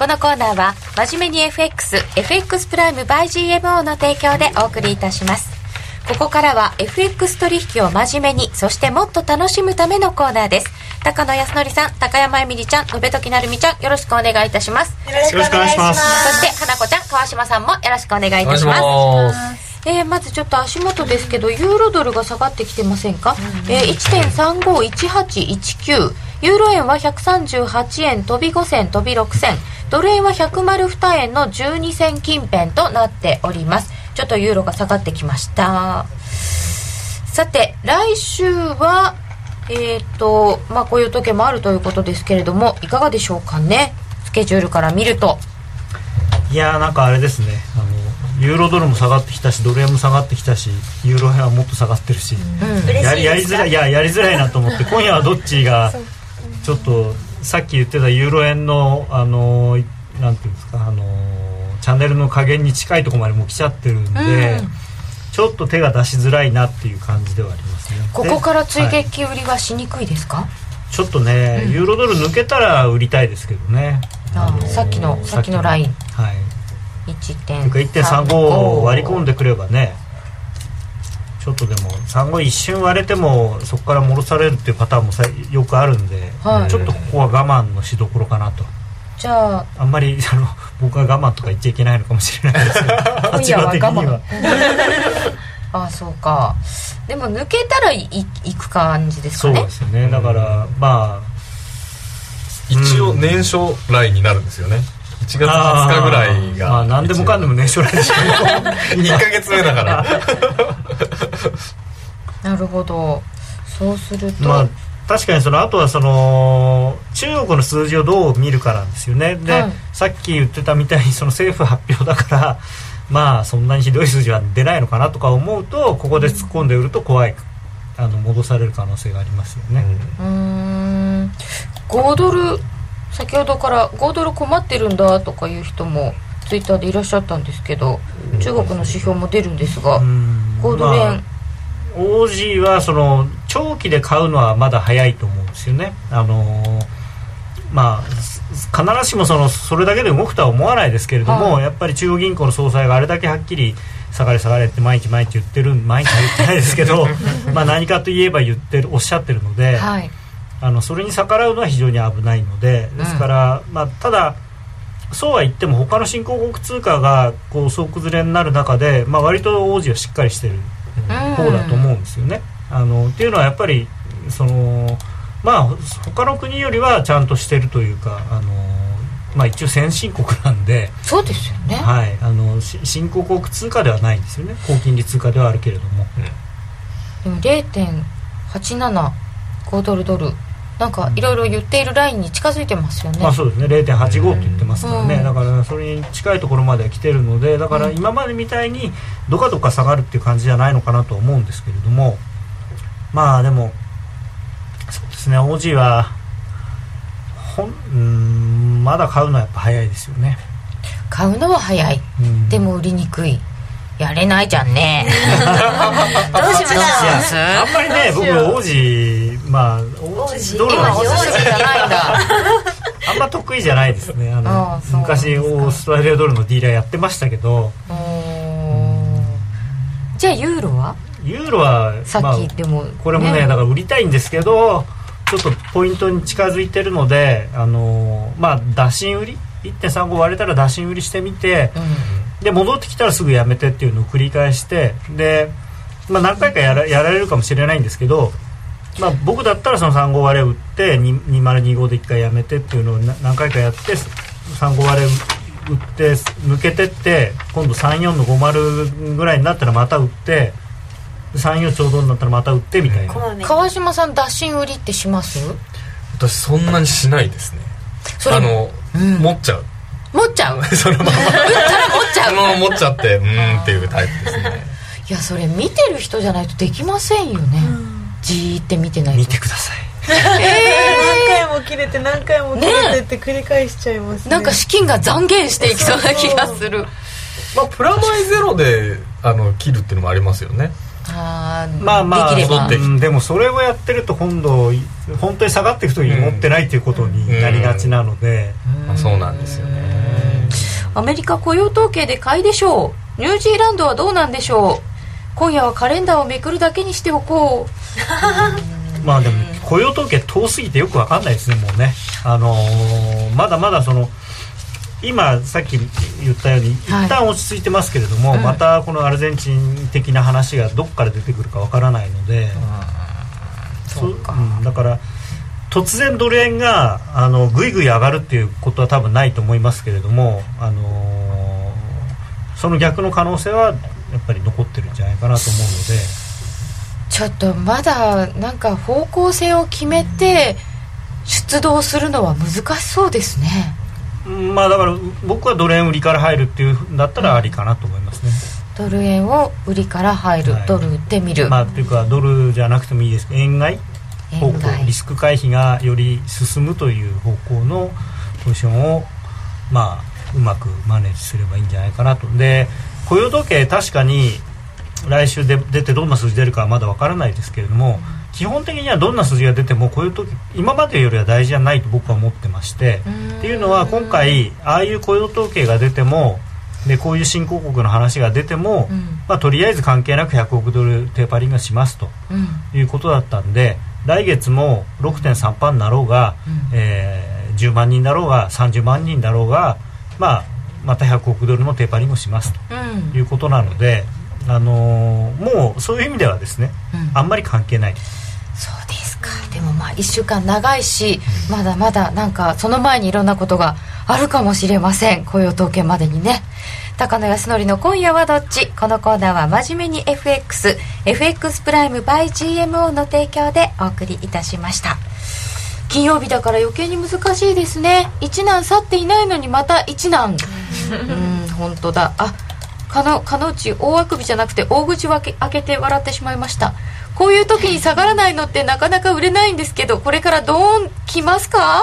このコーナーは真面目に FX、FX プライム by GMO の提供でお送りいたします。ここからは FX 取引を真面目に、そしてもっと楽しむためのコーナーです。高野康則さん高山えみりちゃん延時なるみちゃんよろしくお願いいたします。よろしくお願いします。そして花子ちゃん川島さんもよろしくお願いいたします。えー、まずちょっと足元ですけどユーロドルが下がってきてませんか、えー、1.351819ユーロ円は138円飛び5銭飛び6銭ドル円は102円の12銭近辺となっております。ちょっとユーロが下がってきました。さて来週はえっ、ー、とまあこういう時もあるということですけれどもいかがでしょうかね？スケジュールから見ると。いやーなんかあれですね。あのユーロドルも下がってきたしドル円も下がってきたしユーロ円はもっと下がってるし、うん、ややりづらいいややりづらいなと思って今夜はどっちがちょっとさっき言ってたユーロ円のあのなんていうんですかあのチャンネルの加減に近いところまでもう来ちゃってるんで、うん、ちょっと手が出しづらいなっていう感じではありますね。ここから追撃売りはしにくいですか、はい、ちょっとね、ユーロドル抜けたら売りたいですけどね。あさっきのさっきのライン。はい。1.35を割り込んでくればねちょっとでも35一瞬割れてもそこから戻されるっていうパターンもさよくあるんで、はい、ちょっとここは我慢のしどころかなと。じゃああんまりあの僕は我慢とか言っちゃいけないのかもしれないですけど [laughs] 立場的には。[laughs] ああそうか。でも抜けたらいいく感じですかね。そうですよね。だからまあ一応年少ラインになるんですよね、1月20日ぐらいがまあ何でもかんでも年初来でしょ2か月目だから。[laughs] なるほど。そうすると。まあ確かにそのあとはその中国の数字をどう見るかなんですよね。で、はい、さっき言ってたみたいにその政府発表だからまあそんなにひどい数字は出ないのかなとか思うとここで突っ込んで売ると怖いあの戻される可能性がありますよね。うん。5ドル先ほどから5ドル困ってるんだとかいう人もツイッターでいらっしゃったんですけど中国の指標も出るんですが5ドル円、まあ、OG はその長期で買うのはまだ早いと思うんですよね。あのー、まあ必ずしもそのそれだけで動くとは思わないですけれども、はい、やっぱり中央銀行の総裁があれだけはっきり下がれ下がれって毎日毎日言ってる毎日は言ってないですけど [laughs] まあ何かといえば言ってるおっしゃってるので、はい、あのそれに逆らうのは非常に危ないのでですから、うん、まあ、ただそうは言っても他の新興国通貨がこう総崩れになる中で、まあ、割と王子はしっかりしてる方だと思うんですよね。あのっていうのはやっぱりそのまあ他の国よりはちゃんとしてるというかあのまあ一応先進国なんでそうですよね。はい。あの新興国通貨ではないんですよね。高金利通貨ではあるけれども、でも0.875ドルドルなんかいろいろ言っているラインに近づいてますよね、まあ、そうですね。0.85って言ってますからね、うん、だからそれに近いところまで来てるのでだから今までみたいにどかどか下がるっていう感じじゃないのかなと思うんですけれどもまあでもそうですね。OG はほんうんまだ買うのはやっぱ早いですよね。買うのは早い、うん、でも売りにくいやれないじゃんね。[laughs] どうしましょうあんまりね僕王子まあ王子？ドルは王子じゃないんだ。[laughs] あんま得意じゃないですね。あの昔オーストラリアドルのディーラーやってましたけど。じゃあユーロは？ユーロはさっきでも、まあ、これもね、ね、だから売りたいんですけどちょっとポイントに近づいてるのであのまあ打診売り？1.35割れたら打診売りしてみて、うんで戻ってきたらすぐやめてっていうのを繰り返してで、まあ、何回かやらやられるかもしれないんですけど、まあ、僕だったらその35割れ打って2025で1回やめてっていうのを何回かやって35割れ打って抜けてって今度34の50ぐらいになったらまた打って34ちょうどになったらまた打ってみたいな。川島さん打診売りってします？私そんなにしないですね。あの、うん、持っちゃう持っちゃう？[laughs] そのまま。打ったら持っちゃう。そのまま持っちゃってうんっていうタイプですね。いやそれ見てる人じゃないとできませんよね、うん、じーって見てないと。見てください。えー、何回も切れて何回も切れてって繰り返しちゃいますね、ね、なんか資金が残減していきそうな気がする。まあプラマイゼロであの切るっていうのもありますよね。あまあまあ。ででもそれをやってると今度本当に下がっていく時に持ってないっていうことになりがちなので、まあ、そうなんですよねアメリカ雇用統計で買いでしょう。ニュージーランドはどうなんでしょう。今夜はカレンダーをめくるだけにしておこう。[laughs] まあでも雇用統計遠すぎてよく分かんないですねもうね、あのーまだまだその今さっき言ったように一旦落ち着いてますけれども、うん。またこのアルゼンチン的な話がどこから出てくるか分からないので、そうか。んだから突然ドル円があのぐいぐい上がるっていうことは多分ないと思いますけれども、あのーその逆の可能性はやっぱり残ってるんじゃないかなと思うので。ちょっとまだなんか方向性を決めて出動するのは難しそうですね。うんまあだから僕はドル円売りから入るっていうんだったらありかなと思いますね、ドル円を売りから入る、はい。ドル売ってみる、まあっていうかドルじゃなくてもいいですけど円買い方向リスク回避がより進むという方向のポジションをまあうまくマネージすればいいんじゃないかなと。で雇用統計確かに来週で出てどんな数字出るかはまだわからないですけれども、基本的にはどんな数字が出ても雇用統計今までよりは大事じゃないと僕は思ってましてっていうのは今回ああいう雇用統計が出てもでこういう新興国の話が出ても、うん。まあ、とりあえず関係なく100億ドルテーパリングしますとうん。いうことだったんで来月も6.3%になろうが、えー10万人だろうが30万人だろうが、まあ、また100億ドルのテーパリングをしますうん。ということなので、あのーもうそういう意味ではですねうん。あんまり関係ないそうですか。でもまあ1週間長いしまだまだなんかその前にいろんなことがあるかもしれません。雇用統計までにね高野康則の今夜はどっち？このコーナーは真面目に FXFX プライム by GMO の提供でお送りいたしました。金曜日だから余計に難しいですね。一難去っていないのにまた一難。うん本当だ。あかのかのうち大あくびじゃなくて大口を開けて笑ってしまいました。こういう時に下がらないのってなかなか売れないんですけどこれからドーン来ますか？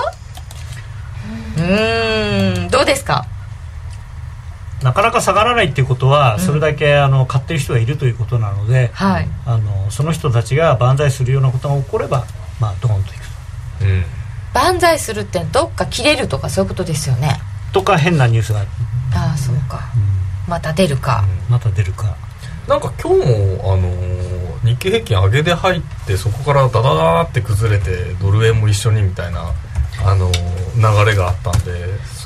うんどうですか？なかなか下がらないっていうことはそれだけあの買ってる人がいるということなので、はい。あのその人たちが万歳するようなことが起これば、まあ、ドーンといくうん万歳するってどっか切れるとかそういうことですよね。とか変なニュースが、ああそうか。また出るか。また出るか。なんか今日も、あのー日経平均上げで入ってそこからダダダーって崩れてドル円も一緒にみたいな、あのー流れがあったんで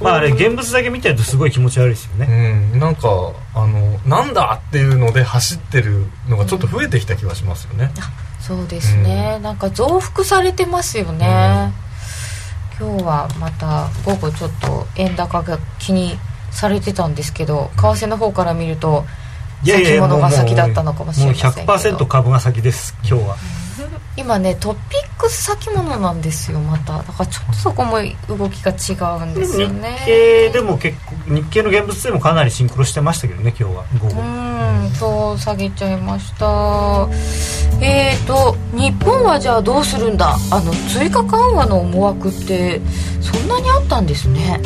まああれ現物だけ見てるとすごい気持ち悪いですよね、うん、なんかあのなんだっていうので走ってるのがちょっと増えてきた気がしますよね、そうですね、なんか増幅されてますよね、今日はまた午後ちょっと円高が気にされてたんですけど為替の方から見ると先物が先だったのかもしれませんけど。もう100%株が先です今日は今ねトピックス先物なんですよまた。だからちょっとそこも動きが違うんですよね。日経でも結構日経の現物でもかなりシンクロしてましたけどね今日は午後、うんそう下げちゃいました。えーと日本はじゃあどうするんだ？あの追加緩和の思惑ってそんなにあったんですね。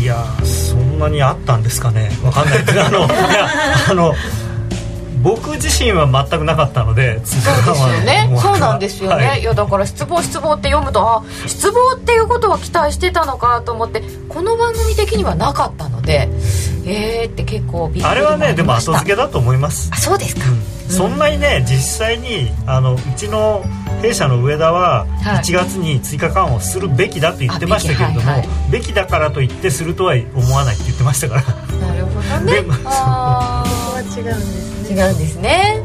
いやーそんなにあったんですかね。わかんないです。あのいやあの僕自身は全くなかったのでそうですよね。[laughs] そうなんですよね、い、やだから失望失望って読むとあ失望っていうことは期待してたのかと思ってこの番組的にはなかったのでえーって結構びっくりあれはねでも後付けだと思います。あそうですか、そんなにね実際にあのうちの弊社の上田ははい。1月に追加緩和をするべきだと言ってましたけれども、あべきはいべきだからと言ってするとは思わないって言ってましたから。なるほどね。あここは違うんですー違うんですね。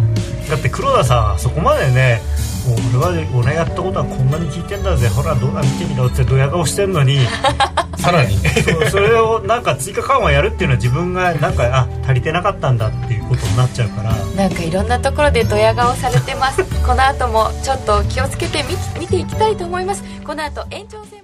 だって黒田さんはそこまでねもう俺は俺がやったことはこんなに聞いてんだぜ。ほらどうだ見てみろってドヤ顔してんのに。[laughs] さらに。それをなんか追加緩和やるっていうのは自分がなんかあ足りてなかったんだっていうことになっちゃうから。なんかいろんなところでドヤ顔されてます。この後もちょっと気をつけて見見ていきたいと思います。この後延長戦